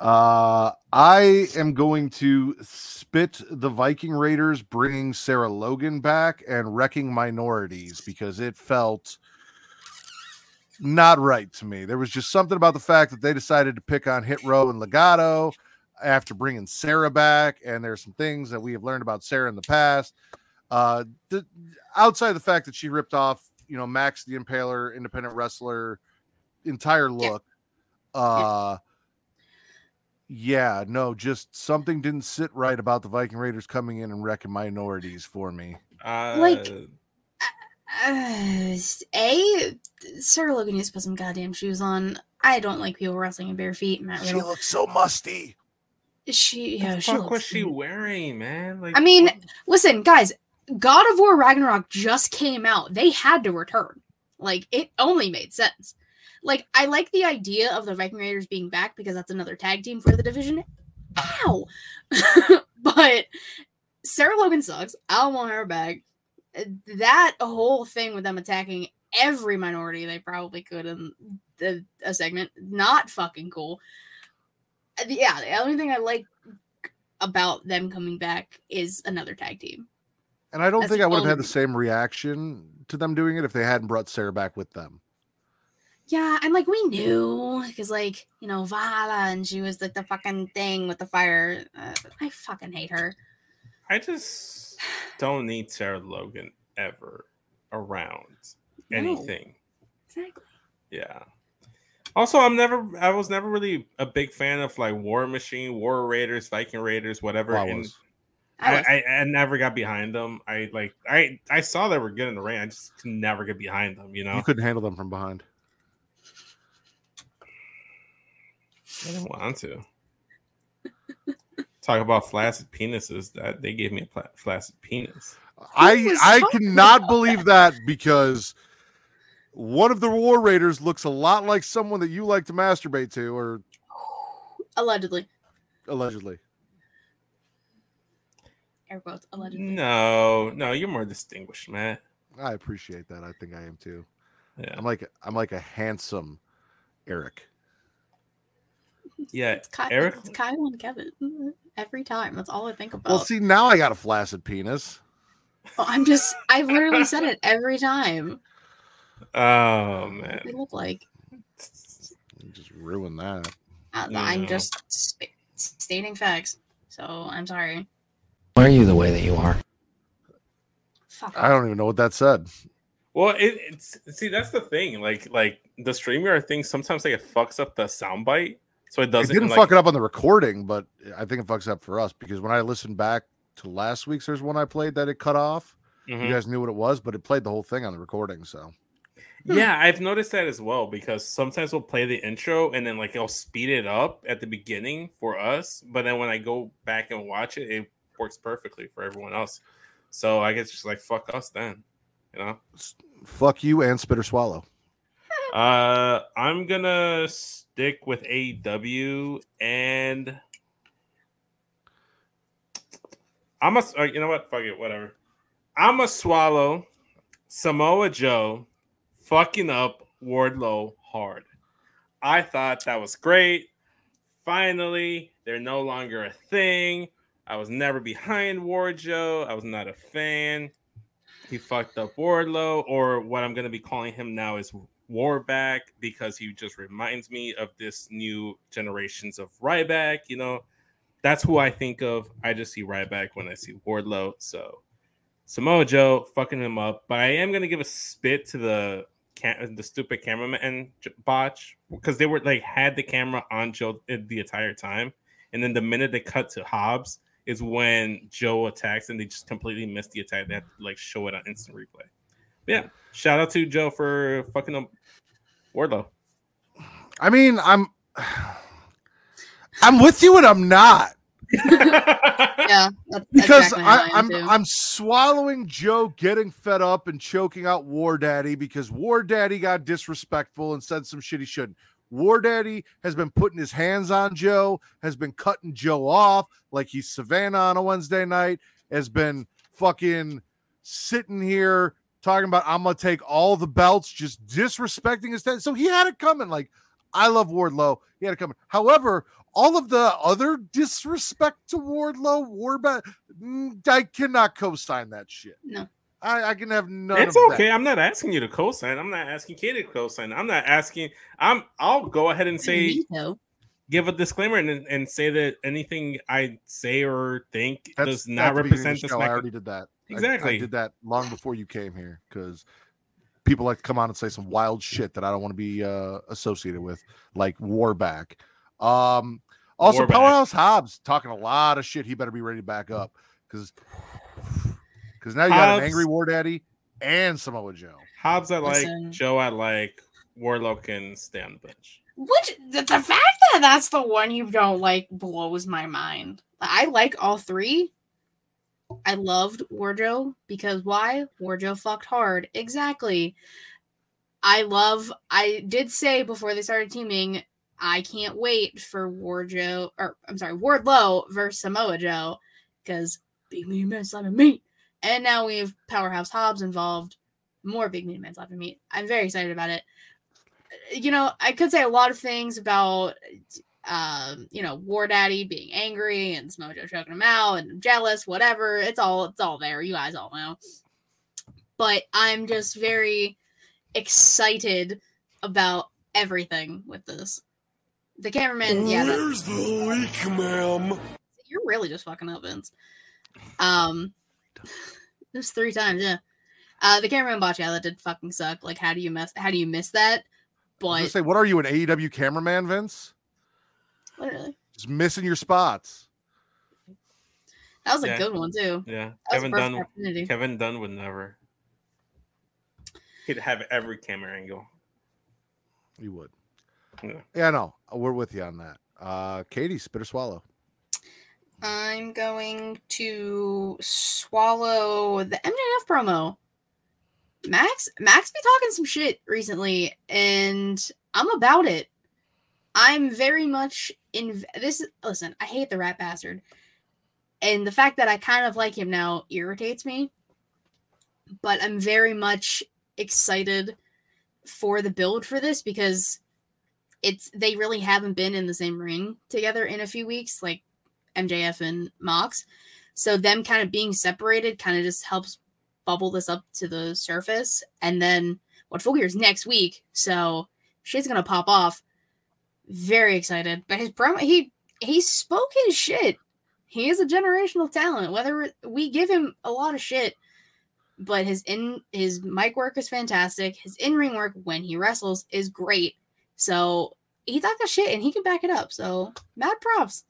Uh, I am going to spit the Viking Raiders bringing Sarah Logan back and wrecking minorities because it felt not right to me. There was just something about the fact that they decided to pick on Hit Row and Legado after bringing Sarah back, and there's some things that we have learned about Sarah in the past. Uh, the, outside of the fact that she ripped off, you know, Max the Impaler, independent wrestler, entire Yeah. look. Uh, yeah, no, just something didn't sit right about the Viking Raiders coming in and wrecking minorities for me. Uh, Like- uh, a Sarah Logan needs to put some goddamn shoes on. I don't like people wrestling in bare feet. Matt She Riddle. looks so musty. She, what yeah, the she fuck looks was she wearing, man? Like, I mean, what- listen, guys, God of War Ragnarok just came out. They had to return. Like, it only made sense. Like, I like the idea of the Viking Raiders being back because that's another tag team for the division. Ow! [laughs] but Sarah Logan sucks. I don't want her back. That whole thing with them attacking every minority they probably could in the a segment, not fucking cool. Uh, Yeah, the only thing I like about them coming back is another tag team. And I don't think I would have had the same reaction to them doing it if they hadn't brought Sarah back with them. Yeah, and like we knew because like you know Vala and she was like the fucking thing with the fire. Uh, I fucking hate her. I just [sighs] don't need Sarah Logan ever around No. anything. Exactly. Yeah. Also, I'm never. I was never really a big fan of like War Machine, War Raiders, Viking Raiders, whatever. Well, I. I I, was, I, I never got behind them. I like. I I saw they were good in the ring. I just could never get behind them. You know. You couldn't handle them from behind. I didn't want to. Talk about flaccid penises. That they gave me a pla- flaccid penis. I I cannot about believe that because one of the War Raiders looks a lot like someone that you like to masturbate to, or allegedly, allegedly. Air quotes, allegedly. No, no, you're more distinguished, man. I appreciate that. I think I am too. Yeah, I'm like I'm like a handsome Eric. yeah. It's, Ky- Eric, it's Kyle and Kevin every time. That's all I think about. Well, see now I got a flaccid penis. Well, I'm just, I literally said it every time. oh man, They look like. You Just ruin that. I, No. I'm just sp- stating facts. So I'm sorry. Why are you the way that you are? Fuck. I don't even know what that said. Well, it, it's see that's the thing. Like like the StreamYard thing, sometimes like it fucks up the soundbite, so it It doesn't. didn't like, fuck it up on the recording, but I think it fucks up for us because when I listened back to last week's, there's one I played that it cut off. Mhm. You guys knew what it was, but it played the whole thing on the recording. So Yeah, I've noticed that as well because sometimes we'll play the intro and then like it'll speed it up at the beginning for us, but then when I go back and watch it, it works perfectly for everyone else. So I guess just like fuck us then, you know. fuck you and Spitter Swallow. [laughs] Uh, I'm gonna stick with AEW and I'm a. uh, You know what? Fuck it. Whatever. I'm a swallow Samoa Joe fucking up Wardlow hard. I thought that was great. Finally, they're no longer a thing. I was never behind Ward Joe. I was not a fan. He fucked up Wardlow, or what I'm going to be calling him now is Warback, because he just reminds me of this new generations of Ryback. You know, that's who I think of. I just see Ryback when I see Wardlow. So Samoa Joe fucking him up, but I am going to give a spit to the the stupid cameraman botch because they were like had the camera on Joe eh, the entire time, and then the minute they cut to Hobbs is when Joe attacks and they just completely missed the attack. They have to like show it on instant replay. But yeah, shout out to Joe for fucking up Wardlow. I mean, I'm [sighs] I'm with you and I'm not. [laughs] Yeah, that's, because exactly how I, I'm am too. I'm swallowing Joe getting fed up and choking out War Daddy because War Daddy got disrespectful and said some shit he shouldn't. War Daddy has been putting his hands on Joe, has been cutting Joe off like he's Savannah on a Wednesday night, has been fucking sitting here talking about I'm gonna take all the belts, just disrespecting his dad. So he had it coming. Like I love Wardlow, he had it coming. However, all of the other disrespect to Wardlow, Warbat, mm, I cannot co-sign that shit. No. I, I can have none It's of okay. that. I'm not asking you to co-sign. I'm not asking Katie to co-sign. I'm not asking. I'm. I'll go ahead and say, Veto. give a disclaimer and and say that anything I say or think That's does not the beginning of represent the show. I already did that. I- I, Exactly. did that long before you came here because people like to come on and say some wild shit that I don't want to be uh, associated with, like Warback. Um, also, Warback. Powerhouse Hobbs talking a lot of shit. He better be ready to back up because because now you got an angry War Daddy and Samoa Joe. Hobbs I like, Listen. Joe I like, Warlock can stay on the bench. Which the, the fact that that's the one you don't like blows my mind. I like all three. I loved Warjo because why? Warjo fucked hard. Exactly. I love. I did say before they started teaming, I can't wait for Warjo or I'm sorry, Wardlow versus Samoa Joe because big mean men slapping meat. And now we have Powerhouse Hobbs involved. More big mean men slapping meat. I'm very excited about it you know, I could say a lot of things about, um, you know, War Daddy being angry and Smojo choking him out and jealous, whatever. It's all it's all there. You guys all know. But I'm just very excited about everything with this. The cameraman, yeah, that- Where's the leak, ma'am? you're really just fucking up, Vince. Um, there's three times, yeah. Uh, the cameraman botch, yeah, that did fucking suck. Like, how do you mess? How do you miss that? I was But say, what are you, an AEW cameraman, Vince? literally, Just missing your spots. that was a Yeah. good one too. Yeah, That Kevin perfect Dunn. Kevin Dunn would never. He'd have every camera angle. He would. Yeah. Yeah, no, we're with you on that. Uh, Katie, spit or swallow. I'm going to swallow the MJF promo. Max Max be talking some shit recently, and I'm about it. I'm very much in this. Listen, I hate the rat bastard, and the fact that I kind of like him now irritates me. But I'm very much excited for the build for this because it's they really haven't been in the same ring together in a few weeks. Like MJF and Mox. So them kind of being separated kind of just helps bubble this up to the surface. And then what Full Gear next week, so shit's gonna pop off. Very excited. But his promo he he spoke his shit. He is a generational talent. Whether we give him a lot of shit, but his in his mic work is fantastic. His in ring work when he wrestles is great. So he the shit and he can back it up. So mad props.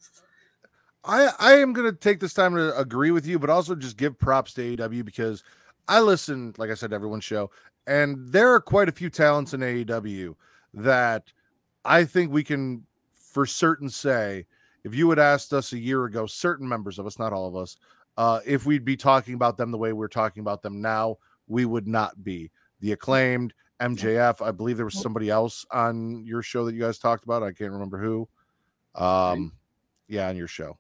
I I am gonna take this time to agree with you, but also just give props to AEW because I listen, like I said, to everyone's show, and there are quite a few talents in AEW that I think we can for certain say if you had asked us a year ago, certain members of us, not all of us, uh, if we'd be talking about them the way we're talking about them now, we would not be. The acclaimed MJF, I believe there was somebody else on your show that you guys talked about. I can't remember who. Um, yeah, on your show.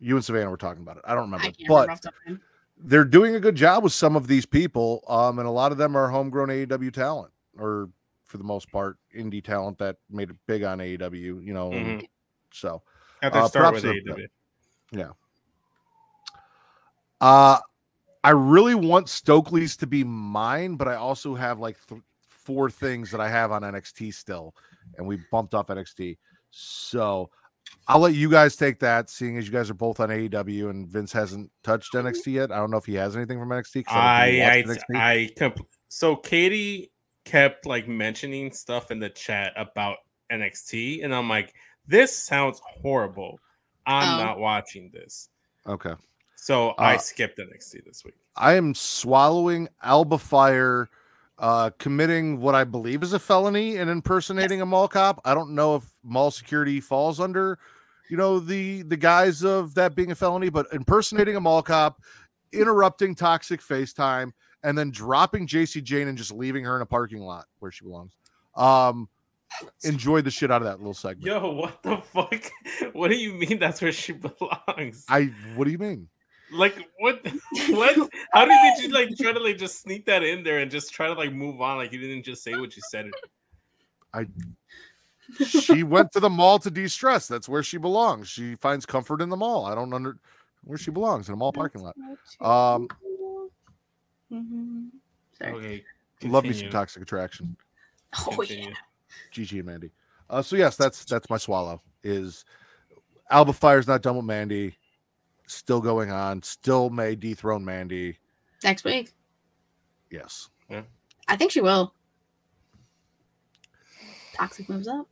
You and Savannah were talking about it. I don't remember, I can't but remember off the top of my head. they're doing a good job with some of these people, um, and a lot of them are homegrown AEW talent, or for the most part, indie talent that made it big on AEW. You know, and Mhm. so Have Uh, start props with to them. AEW. Uh I really want Stokely's to be mine, but I also have like th- four things that I have on NXT still, and we bumped off NXT. So I'll let you guys take that, seeing as you guys are both on AEW and Vince hasn't touched NXT yet. I don't know if he has anything from NXT. 'cause I, don't think he I I, NXT. I comp- so Katie kept like mentioning stuff in the chat about NXT, and I'm like, this sounds horrible. I'm Oh. not watching this. okay. So I Uh, skipped NXT this week. I am swallowing Alba Fyre, uh, committing what I believe is a felony and impersonating a mall cop. I don't know if mall security falls under you know, the the guise of that being a felony, but impersonating a mall cop, interrupting toxic FaceTime, and then dropping Jacy Jayne and just leaving her in a parking lot where she belongs. Um, enjoyed the shit out of that little segment. Yo, what the fuck? [laughs] What do you mean that's where she [laughs] belongs? I what do you mean? Like what? [laughs] What? How did you like try to like just sneak that in there and just try to like move on? Like you didn't just say what you said. I. She went to the mall to de-stress. That's where she belongs. She finds comfort in the mall. I don't under where she belongs in a mall parking lot. Um, Mm-hmm. Sorry. Okay. love me some toxic attraction. Oh yeah. Gigi and Mandy. Uh, so yes, that's that's my swallow. Is Alba Fyre's not done with Mandy? Still going on. Still may dethrone Mandy. Next week. Yes. I think she will. Toxic moves up.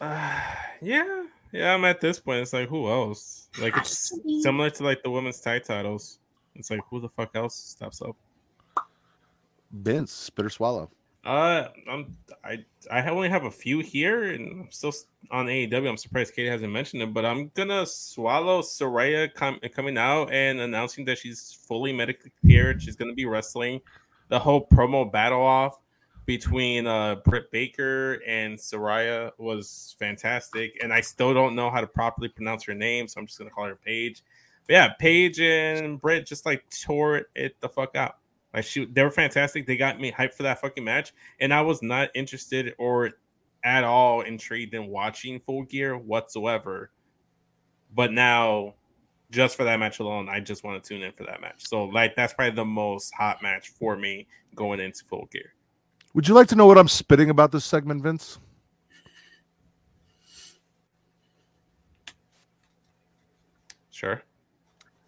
Uh, [sighs] yeah, yeah. I'm at this point. It's like who else? Like it's similar to like the women's tag titles. It's like who the fuck else steps up? Vince, bitter swallow. Uh, I'm I I only have a few here, and I'm still on AEW. I'm surprised Katie hasn't mentioned it, but I'm gonna swallow Saraya com- coming out and announcing that she's fully medically cleared. She's gonna be wrestling. The whole promo battle off between uh Britt Baker and Saraya was fantastic, and I still don't know how to properly pronounce her name, so I'm just gonna call her Paige. But yeah, Paige and Britt just like tore it the fuck out. Like she, they were fantastic. They got me hyped for that fucking match, and I was not interested or at all intrigued in watching Full Gear whatsoever. But now, just for that match alone, I just want to tune in for that match. So, like, that's probably the most hot match for me going into Full Gear. Would you like to know what I'm spitting about this segment, Vince? Sure.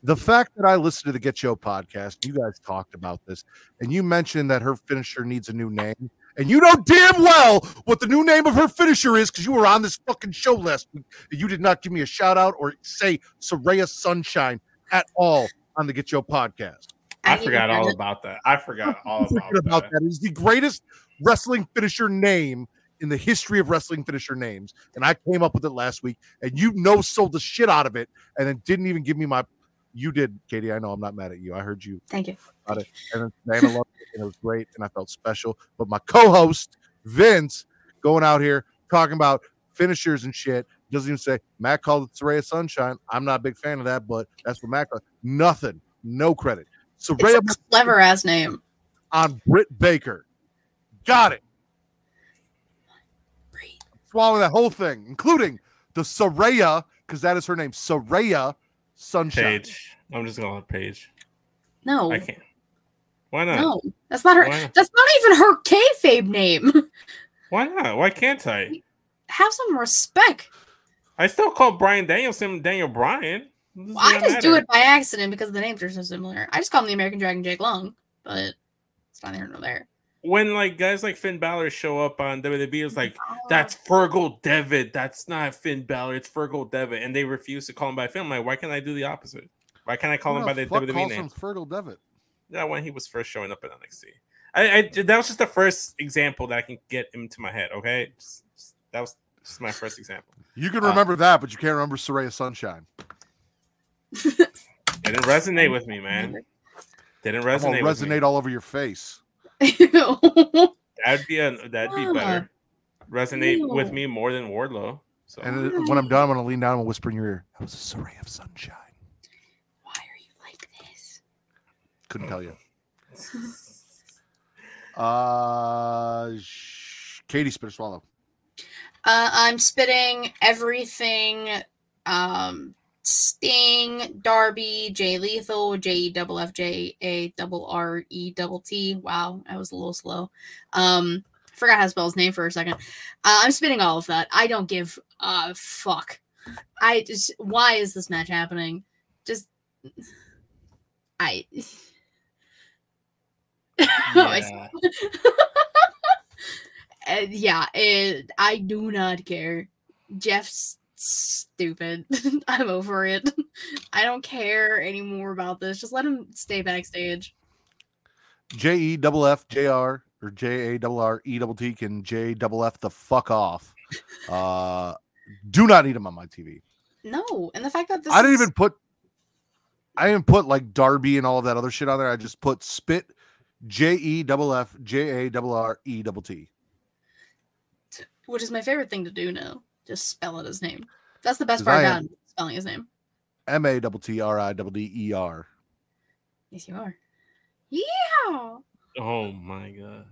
The fact that I listened to the Get Show podcast, you guys talked about this, and you mentioned that her finisher needs a new name, and you know damn well what the new name of her finisher is because you were on this fucking show last week. and You did not give me a shout out or say Saraya Sunshine at all on the Get Show podcast. I, didn't forgot all about that. I forgot [laughs] all about, Forget about that. that. It is the greatest wrestling finisher name in the history of wrestling finisher names, and I came up with it last week, and you know sold the shit out of it, and then didn't even give me my. You did, Katie. I know I'm not mad at you. I heard you Thank you. about it, and Diana loved it, and it was great, and I felt special. But my co-host Vince going out here talking about finishers and shit doesn't even say Matt called it Saraya Sunshine. I'm not a big fan of that, but that's what Matt called. Nothing, no credit. It's Saraya a clever ass name. on Britt Baker. Got it. Swallow that whole thing, including the Saraya, because that is her name, Saraya Sunshine. Paige. I'm just going to call her Paige. No, I can't. Why not? no, that's not her. Not? That's not even her kayfabe name. [laughs] Why not? Why can't I? Have some respect. I still call Bryan Danielson Daniel Bryan. Does Well, I that just do it by accident because the names are so similar. I just call him the American Dragon Jake Long, but it's not here nor there. When like guys like Finn Balor show up on WWE, it's like that's Fergal Devitt. That's not Finn Balor. It's Fergal Devitt, and they refuse to call him by Finn. I'm like, why can't I do the opposite? Why can't I call him by the WWE calls name? him Fergal Devitt. Yeah, when he was first showing up in NXT. I, I that was just the first example that I can get into my head. Okay, Just- just- that was just my first example. You can Uh, remember that, but you can't remember Saraya Sunshine. It didn't resonate with me, man. Didn't resonate. gonna with me. resonate all over your face. Ew. [laughs] That'd be a that'd be Ah. better. Resonate with me more than Wardlow. So And it- when I'm done, I'm gonna lean down and whisper in your ear. That was a Saraya of Sunshine. Why are you like this? Couldn't tell you. [laughs] Uh, sh- Katie Spitter Swallow. Uh, I'm spitting everything. Um, Sting, Darby, Jay Lethal, J E double F J A double R E double T. Wow, I was a little slow. Um, forgot how to spell his name for a second. Uh, I'm spinning all of that. I don't give a fuck. I just why is this match happening? Just I. [laughs] Yeah. [laughs] Uh, yeah, it, I do not care. Jeff's stupid. [laughs] I'm over it. [laughs] I don't care anymore about this. Just let him stay backstage. J E double F J R or J A double R E double T can J double F the fuck off. [laughs] Uh, do not need him on my TV. No, and the fact that this I didn't is- even put I didn't put like Darby and all of that other shit on there. I just put spit J E double F J A double R E double T. which is my favorite thing to do now. Just spell out his name. That's the best part I about spelling his name. M A double T R I double D E R. Yes, you are. Yeah. Oh my god.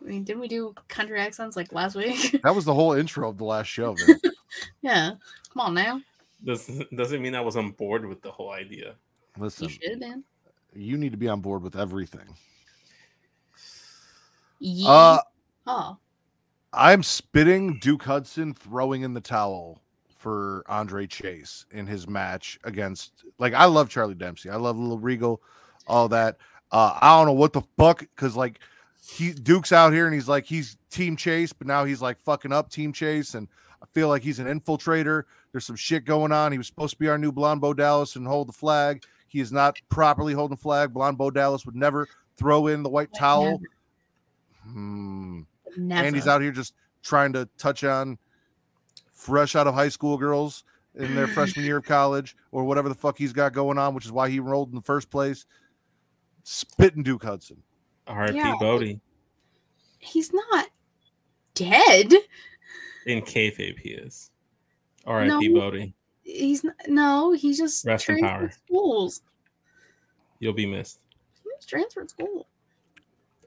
I mean, didn't we do country accents like last week? [laughs] That was the whole intro of the last show. [laughs] yeah. Come on now. Doesn't doesn't mean I was on board with the whole idea. Listen, You should, man. you need to be on board with everything. Yeah. Uh oh. I'm spitting Duke Hudson throwing in the towel for Andre Chase in his match against like I love Charlie Dempsey. I love Little Regal, all that. Uh I don't know what the fuck because like he Duke's out here and he's like he's team chase, but now he's like fucking up team chase, and I feel like he's an infiltrator. There's some shit going on. He was supposed to be our new blonde Bo Dallas and hold the flag. He is not properly holding the flag. Blonde Bo Dallas would never throw in the white towel. Hmm. Never. And he's out here just trying to touch on fresh out of high school girls in their freshman year of [laughs] college or whatever the fuck he's got going on, which is why he enrolled in the first place. Spitting Duke Hudson. R.I.P. Yeah. Bodhi. He's not dead. In kayfabe, he is. R.I.P. No. Bodhi. He's n- no. He just Rest in transferred power. schools. You'll be missed. He just transferred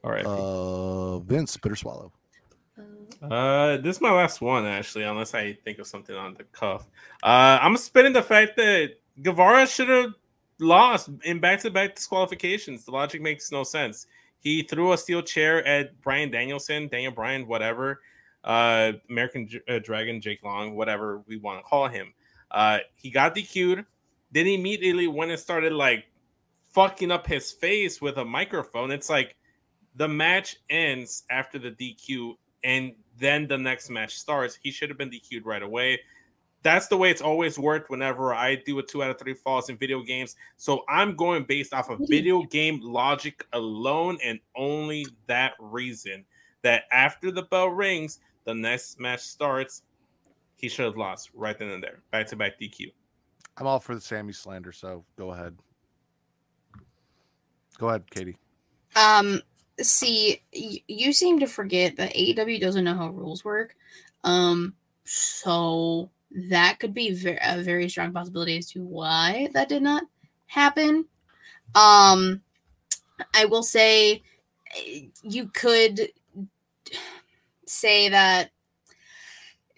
school. R.I.P. Uh, Vince, spit or swallow. Uh, this is my last one actually, unless I think of something on the cuff. Uh, I'm spinning the fact that Guevara should have lost in back-to-back disqualifications. The logic makes no sense. He threw a steel chair at Bryan Danielson, Daniel Bryan, whatever, uh, American J- uh, Dragon, Jake Long, whatever we want to call him. Uh, he got DQ'd. Then immediately went and started like fucking up his face with a microphone. It's like the match ends after the DQ and then the next match starts. He should have been DQ'd right away. That's the way it's always worked whenever I do a two out of three falls in video games. So I'm going based off of video game logic alone and only that reason that after the bell rings, the next match starts. He should have lost right then and there. Back to back DQ. I'm all for the Sammy slander, so go ahead. Go ahead, Katie. Um, see, you seem to forget that AEW doesn't know how rules work. Um, so that could be a very strong possibility as to why that did not happen. Um, I will say you could say that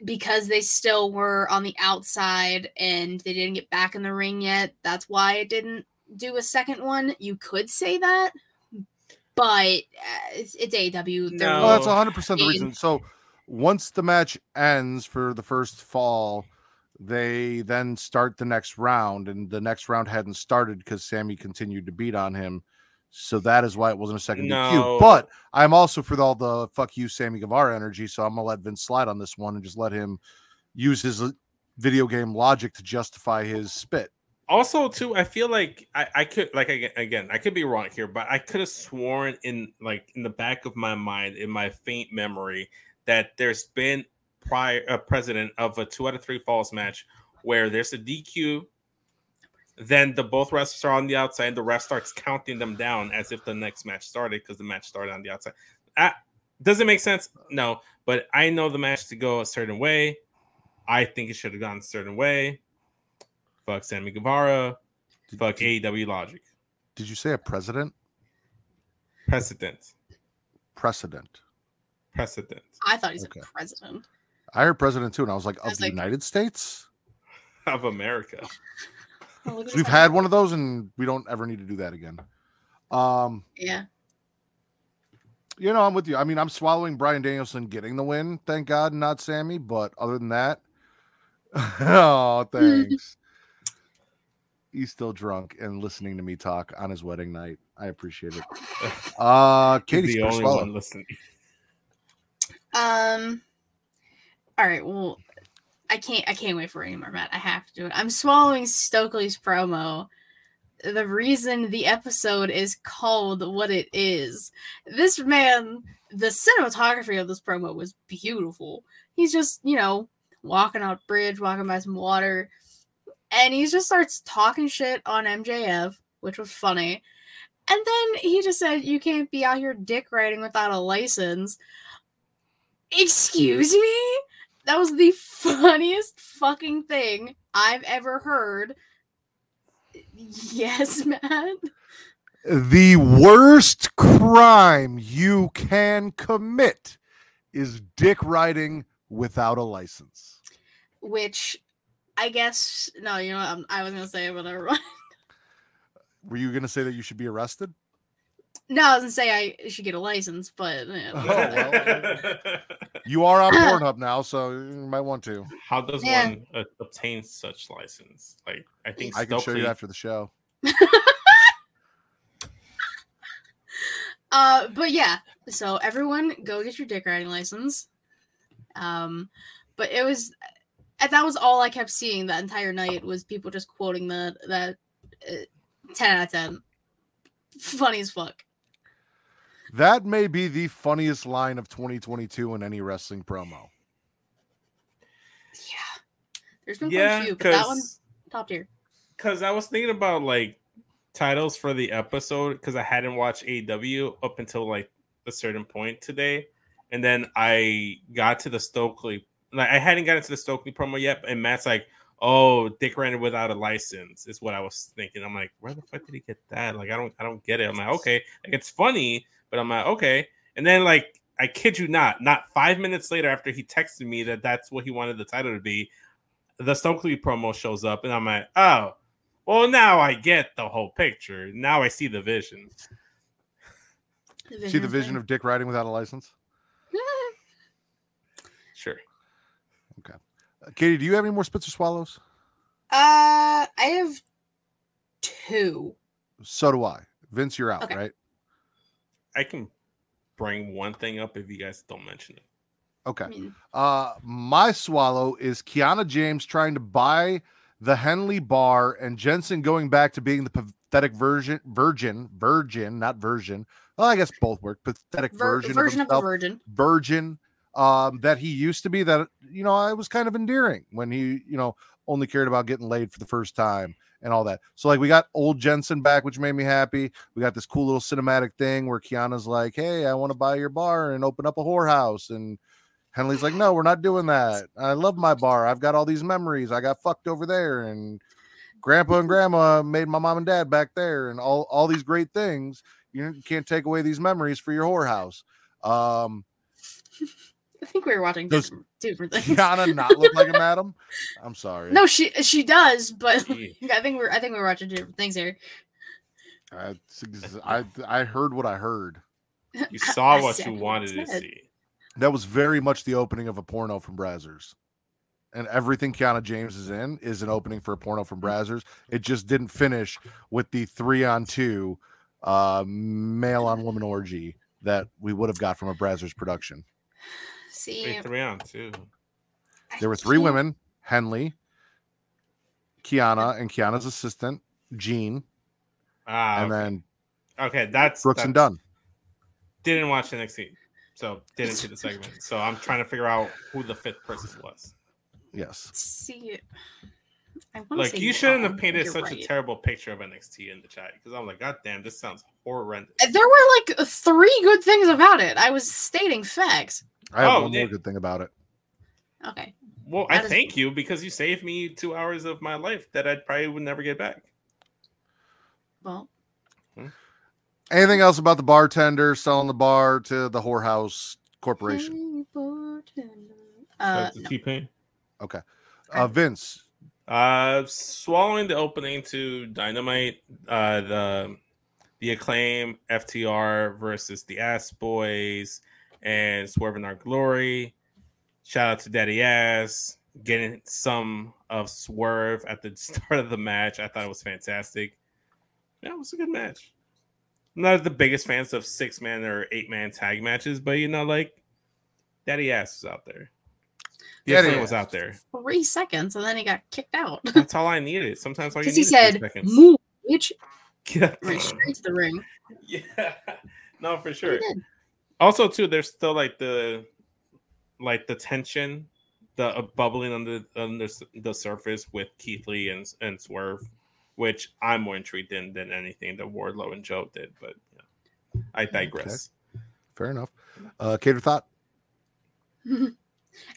because they still were on the outside and they didn't get back in the ring yet, that's why it didn't do a second one. You could say that, but uh, it's, it's AEW. No. Well, that's 100 percent the And- reason. So once the match ends for the first fall, they then start the next round, and the next round hadn't started because Sammy continued to beat on him. So that is why it wasn't a second No. DQ. But I'm also for all the fuck you, Sammy Guevara energy. So I'm gonna let Vince slide on this one and just let him use his uh, video game logic to justify his spit. Also too i feel like i, I could like again, i could be wrong here but i could have sworn in like in the back of my mind in my faint memory that there's been prior a president of a two out of three falls match where there's a dq then the both wrestlers are on the outside and the ref starts counting them down as if the next match started because the match started on the outside. Ah, does it make sense? No but i know the match to go a certain way. I think it should have gone a certain way Fuck Sammy Guevara. Fuck AEW logic. Did you say a president? Precedent. Precedent. Precedent. I thought he said Okay. president. I heard president too, and I was like, of was the like- United States. [laughs] Of America. [laughs] Oh, We've had one of those, and we don't ever need to do that again. Um, Yeah. you know, I'm with you. I mean, I'm swallowing Bryan Danielson getting the win, thank God, not Sammy. But other than that, [laughs] oh, thanks. He's still drunk and listening to me talk on his wedding night. I appreciate it. Uh, Katie, the only swallow. one listening. Um. All right. Well, I can't. I can't wait for any more, Matt. I have to do it. I'm swallowing Stokely's promo. The reason the episode is called what it is. This man, the cinematography of this promo was beautiful. He's just, you know, walking out bridge, walking by some water, and he just starts talking shit on MJF, which was funny. And then he just said, "You can't be out here dick riding without a license." Excuse me? That was the [laughs] funniest fucking thing I've ever heard. Yes, [laughs] man. The worst crime you can commit is dick riding without a license. Which I guess no, you know what? I'm, I was gonna say whatever. [laughs] Were you going to say that you should be arrested? no, I was gonna say I should get a license, but uh, Oh, well. [laughs] You are on Pornhub now, so you might want to. How does Yeah. one uh, obtain such license? Like, I think I can show you after the show. [laughs] uh, but yeah. So everyone, go get your dick riding license. Um, but it was, and that was all I kept seeing that entire night was people just quoting the that uh, ten out of ten. Funny as fuck. That may be the funniest line of 2022 in any wrestling promo. Yeah. There's been Yeah, quite a few, but that because one's top tier. because I was thinking about like titles for the episode because I hadn't watched AEW up until like a certain point today, and then I got to the Stokely. Like I hadn't gotten to the Stokely promo yet, and Matt's like, "Oh, Dick Randall without a license," is what I was thinking. I'm like, "Where the fuck did he get that?" Like I don't, I don't get it. I'm like, okay, like it's funny, but I'm like, okay, and then like. I kid you not, not five minutes later after he texted me that that's what he wanted the title to be, the Stokely promo shows up, and I'm like, oh, well, now I get the whole picture. Now I see the vision. See the vision of dick riding without a license? Sure. Uh, Katie, do you have any more spits or swallows? Uh, I have two. So do I. Vince, you're out, Okay. right? I can bring one thing up if you guys don't mention it. Okay. I mean, Uh, my swallow is Kiana James trying to buy the Henley bar and Jensen going back to being the pathetic version, virgin, virgin, not version. Well, I guess both work. Pathetic ver- version, version of of the virgin. virgin um, that he used to be. That you know, I was kind of endearing when he, you know, only cared about getting laid for the first time and all that. So like we got old Jensen back, which made me happy. We got this cool little cinematic thing where Kiana's like, "Hey, I want to buy your bar and open up a whorehouse," and Henley's like, "No, we're not doing that. I love my bar. I've got all these memories. I got fucked over there, and Grandpa and Grandma made my mom and dad back there, and all all these great things. You can't take away these memories for your whorehouse." Um, I think we were watching Does different, different [laughs] things. Kiana not look like a madam? I'm sorry. No, she she does, but [laughs] Gee. I think we're I think we're watching different things here. I, I I heard what I heard. You [laughs] saw I what said you wanted to see. That was very much the opening of a porno from Brazzers. And everything Kiana James is in is an opening for a porno from Brazzers. It just didn't finish with the three on two uh, male on woman orgy that we would have got from a Brazzers production. See, Wait, three on two. There were three women Henley, Kiana, and Kiana's assistant, Jean, Ah, and okay. then okay, that's Brooks and Dunn. Didn't watch NXT, so didn't see [laughs] the segment. So I'm trying to figure out who the fifth person was. Yes. See, I want to Like say you shouldn't have painted you're such a terrible picture of NXT in the chat because I'm like, God damn, this sounds horrendous. There were like three good things about it. I was stating facts. I have Oh, one yeah. more good thing about it. Okay. Well, I That is- thank you because you saved me two hours of my life that I probably would never get back. Well, Anything else about the bartender selling the bar to the whorehouse corporation? Uh, That's the no. T-Pain. Uh, Vince, Uh, swallowing the opening to Dynamite, uh, the the acclaim FTR versus the Ass Boys and Swerve in Our Glory. Shout out to Daddy Ass getting some of Swerve at the [laughs] start of the match. I thought it was fantastic. Yeah, it was a good match. I'm not the biggest fans of six man or eight man tag matches, but you know, like Daddy Ass was out there. The Daddy Acclaim was out there. three seconds, and then he got kicked out That's all I needed. Sometimes all you because need he is said, three seconds. "Move, bitch!" Yeah. Right straight to the ring. [laughs] yeah. No, for sure. Also, too, there's still like the like the tension the uh, bubbling under under s- the surface with Keith Lee and and Swerve, which I'm more intrigued in than anything that Wardlow and Joe did. But yeah, I digress. Fair enough. Uh, Cater thought. [laughs]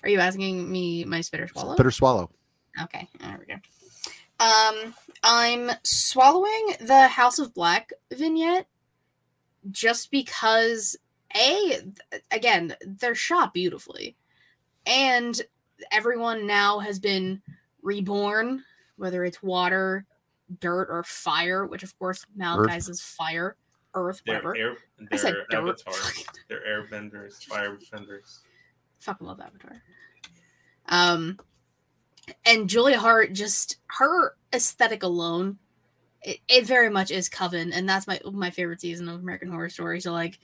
Are you asking me my spitter swallow? Bitter swallow. Okay, there we go. Um, I'm swallowing the House of Black vignette just because a again they're shot beautifully, and everyone now has been reborn, whether it's water, dirt, or fire. Which of course Malakai's is fire, earth, They're whatever. air, I said they're dirt. avatars. [laughs] They're airbenders, firebenders. fucking love Avatar. Um, and Julia Hart, just her aesthetic alone, it, it very much is Coven, and that's my my favorite season of American Horror Story. So like,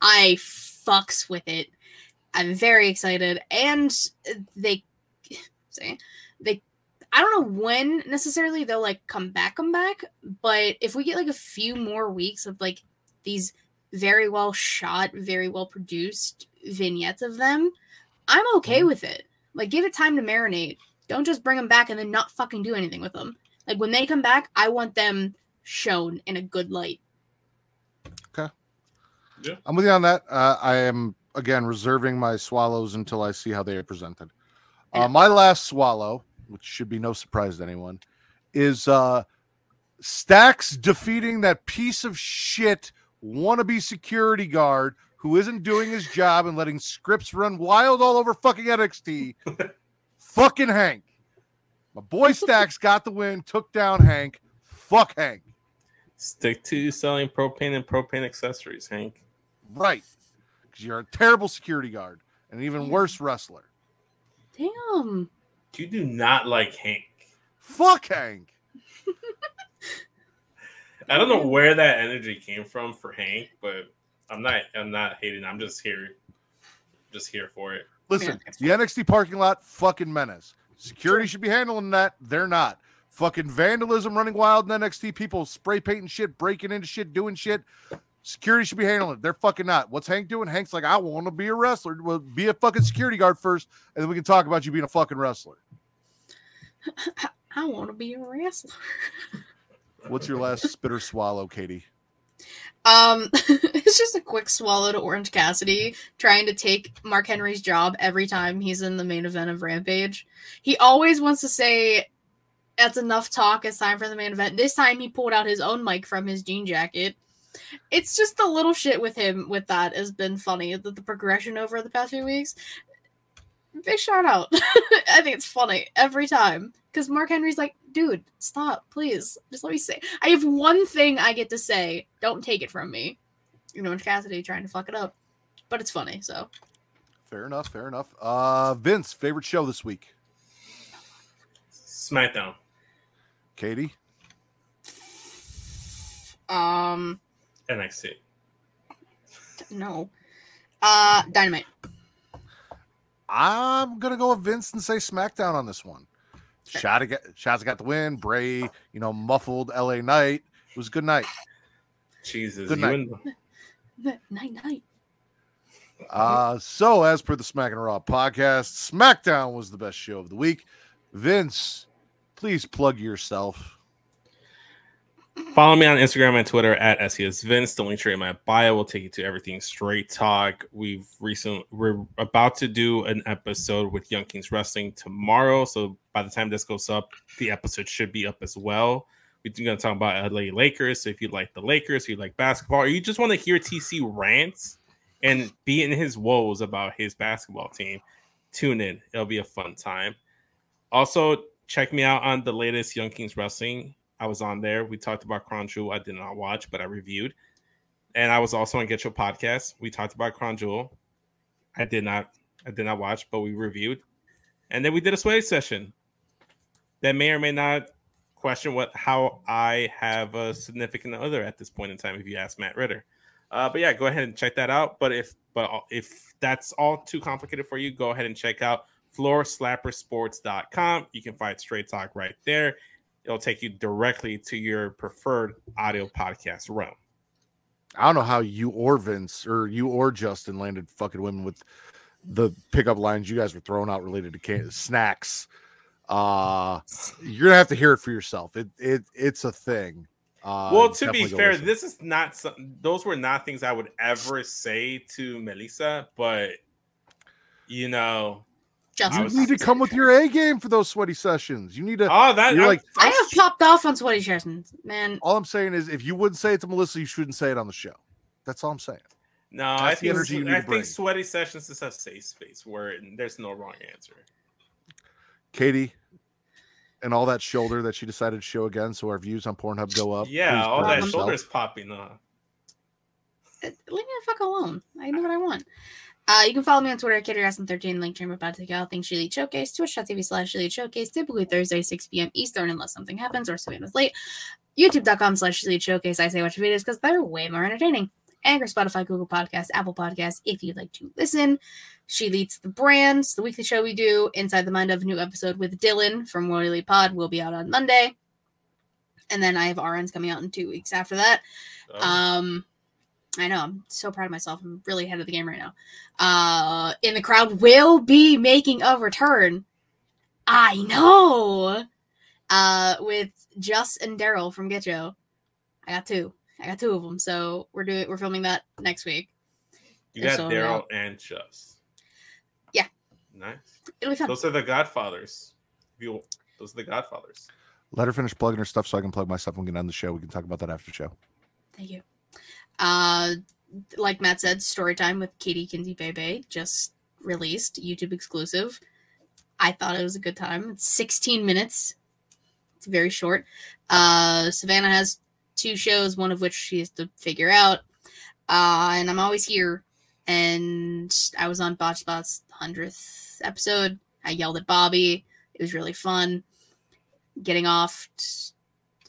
I fucks with it. I'm very excited, and they say they. I don't know when necessarily they'll like come back, come back, but if we get like a few more weeks of like these very well shot, very well produced vignettes of them, I'm okay with it. Like, give it time to marinate. Don't just bring them back and then not fucking do anything with them. Like, when they come back, I want them shown in a good light. Okay. Yeah. I'm with you on that. Uh, I am again reserving my swallows until I see how they are presented. Yeah. Uh, my last swallow, which should be no surprise to anyone, is uh, Stacks defeating that piece of shit wannabe security guard who isn't doing his job and letting Scrypts run wild all over fucking NXT. [laughs] fucking Hank. My boy [laughs] Stacks got the win, took down Hank. Fuck Hank. Stick to selling propane and propane accessories, Hank. Right. Because you're a terrible security guard and an even worse wrestler. Damn. You do not like Hank. Fuck Hank. [laughs] I don't know where that energy came from for Hank, but I'm not. I'm not hating. I'm just here, just here for it. Listen, the NXT parking lot, fucking menace. Security should be handling that. They're not. Fucking vandalism running wild in NXT. People spray painting shit, breaking into shit, doing shit. Security should be handling it. They're fucking not. What's Hank doing? Hank's like, I want to be a wrestler. Well, be a fucking security guard first, and then we can talk about you being a fucking wrestler. [laughs] I want to be a wrestler. What's your last spitter swallow, Katie? Um, [laughs] it's just a quick swallow to Orange Cassidy trying to take Mark Henry's job every time he's in the main event of Rampage. He always wants to say, "That's enough talk. It's time for the main event." This time, he pulled out his own mic from his jean jacket. It's just the little shit with him with that has been funny. The, the progression over the past few weeks. Big shout out. [laughs] I think it's funny every time because Mark Henry's like, dude, stop, please. Just let me say. I have one thing I get to say. Don't take it from me. You know, Orange Cassidy trying to fuck it up, but it's funny. So Fair enough. Fair enough. Uh, Vince, favorite show this week? SmackDown. Katie? um, NXT. no, uh, Dynamite. I'm gonna go with Vince and say SmackDown on this one. Shot got Shotzi got the win. Bray, you know, muffled LA Knight. It was a good night. Jesus. Good night. and- Night night. Uh, so as per the Smack and Raw podcast, SmackDown was the best show of the week. Vince, please plug yourself. Follow me on Instagram and Twitter at SES Vince. The link tree in my bio will take you to everything straight talk. We've recently we're about to do an episode with Young Kings Wrestling tomorrow. So by the time this goes up, the episode should be up as well. We're going to talk about LA Lakers. So if you like the Lakers, if you like basketball, or you just want to hear TC rants and be in his woes about his basketball team, tune in. It'll be a fun time. Also, check me out on the latest Young Kings Wrestling. I was on there. We talked about Crown Jewel. I did not watch, but I reviewed. And I was also on Get Your Podcast. We talked about Crown Jewel. I did not I did not watch, but we reviewed. And then we did a sway session that may or may not question what how I have a significant other at this point in time if you ask Matt Ridder. Uh, but yeah, go ahead and check that out. But if but if that's all too complicated for you, go ahead and check out floorslappersports.com. You can find straight talk right there. It'll take you directly to your preferred audio podcast realm. I don't know how you or Vince or you or Justin landed fucking women with the pickup lines you guys were throwing out related to can- snacks. Uh, you're gonna have to hear it for yourself. It it it's a thing. Uh, well, to be fair, listen. this is not some, those were not things I would ever say to Melissa, but you know, Just you need to come with your A game for those sweaty sessions. You need to. oh, that You're I- like- I have popped off on sweaty sessions, man. all I'm saying is, if you wouldn't say it to Melissa, you shouldn't say it on the show. That's all I'm saying. no, That's I the think energy you need I to bring. think sweaty sessions is a safe space where there's no wrong answer. Katie, and all that shoulder that she decided to show again, so our views on Pornhub go up. Yeah, Please all that yourself. shoulders popping off. Uh, Leave me the fuck alone. I know what I want. Uh, you can follow me on Twitter at KittyRason13, link stream about to take out things She Lead Showcase, twitch.tv slash Lead Showcase, typically Thursday, 6 p.m. Eastern, unless something happens or Savannah's late. YouTube.com slash Lead Showcase. I say watch videos because they're way more entertaining. Anchor, Spotify, Google Podcasts, Apple Podcasts, if you'd like to listen. She leads the brands, the weekly show we do, Inside the Mind of a new episode with Dylan from Royally Pod will be out on Monday. And then I have RNs coming out in two weeks after that. So, Um, I know. I'm so proud of myself. I'm really ahead of the game right now. Uh, in the crowd will be making a return. I know. Uh, with Just and Daryl from Get Joe. I got two. I got two of them. So we're doing. We're filming that next week. you got so, Daryl and Just. Yeah. Nice. It'll be fun. Those are the Godfathers. You, those are the Godfathers. Let her finish plugging her stuff so I can plug my stuff and get on the show. We can talk about that after the show. Thank you. Uh, like Matt said, story time with Katie Kinsey Bebe just released, YouTube exclusive. I thought it was a good time. It's 16 minutes. It's very short. Uh, Savannah has two shows, one of which she has to figure out. Uh, and I'm always here. And I was on Botch Spots' 100th episode. I yelled at Bobby. It was really fun. Getting off,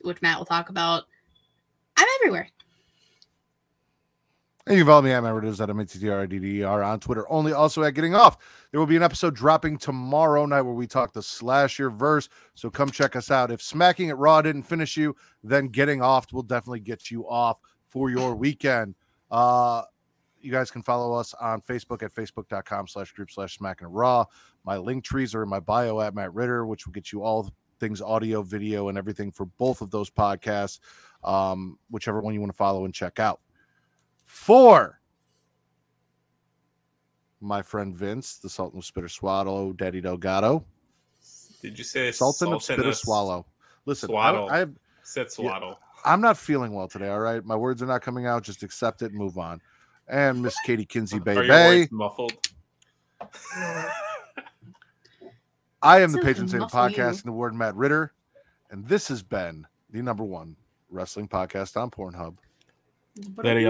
which Matt will talk about. I'm everywhere. And you can follow me at Matt at M-A-T-T-R-I-D-D-E-R on Twitter only, also at Getting Off. There will be an episode dropping tomorrow night where we talk the slasher verse. So come check us out. If smacking at Raw didn't finish you, then Getting Off will definitely get you off for your weekend. Uh, you guys can follow us on Facebook at facebook.com slash group slash smacking raw. My link trees are in my bio at Matt Ridder, which will get you all things audio, video, and everything for both of those podcasts, um, whichever one you want to follow and check out. Four, my friend Vince, the Sultan of Spitter Swallow, Daddy Delgado, Did you say Sultan of Spitter Sultaness? Swallow. Listen, I, Swaddle. I, Said swaddle. I'm not feeling well today. All right, my words are not coming out. Just accept it and move on. And Miss Katie Kinsey Are your Bay muffled? I am the So patron saint of muffle podcast and the word Matt Ridder, and this has been the number one wrestling podcast on Pornhub. Let it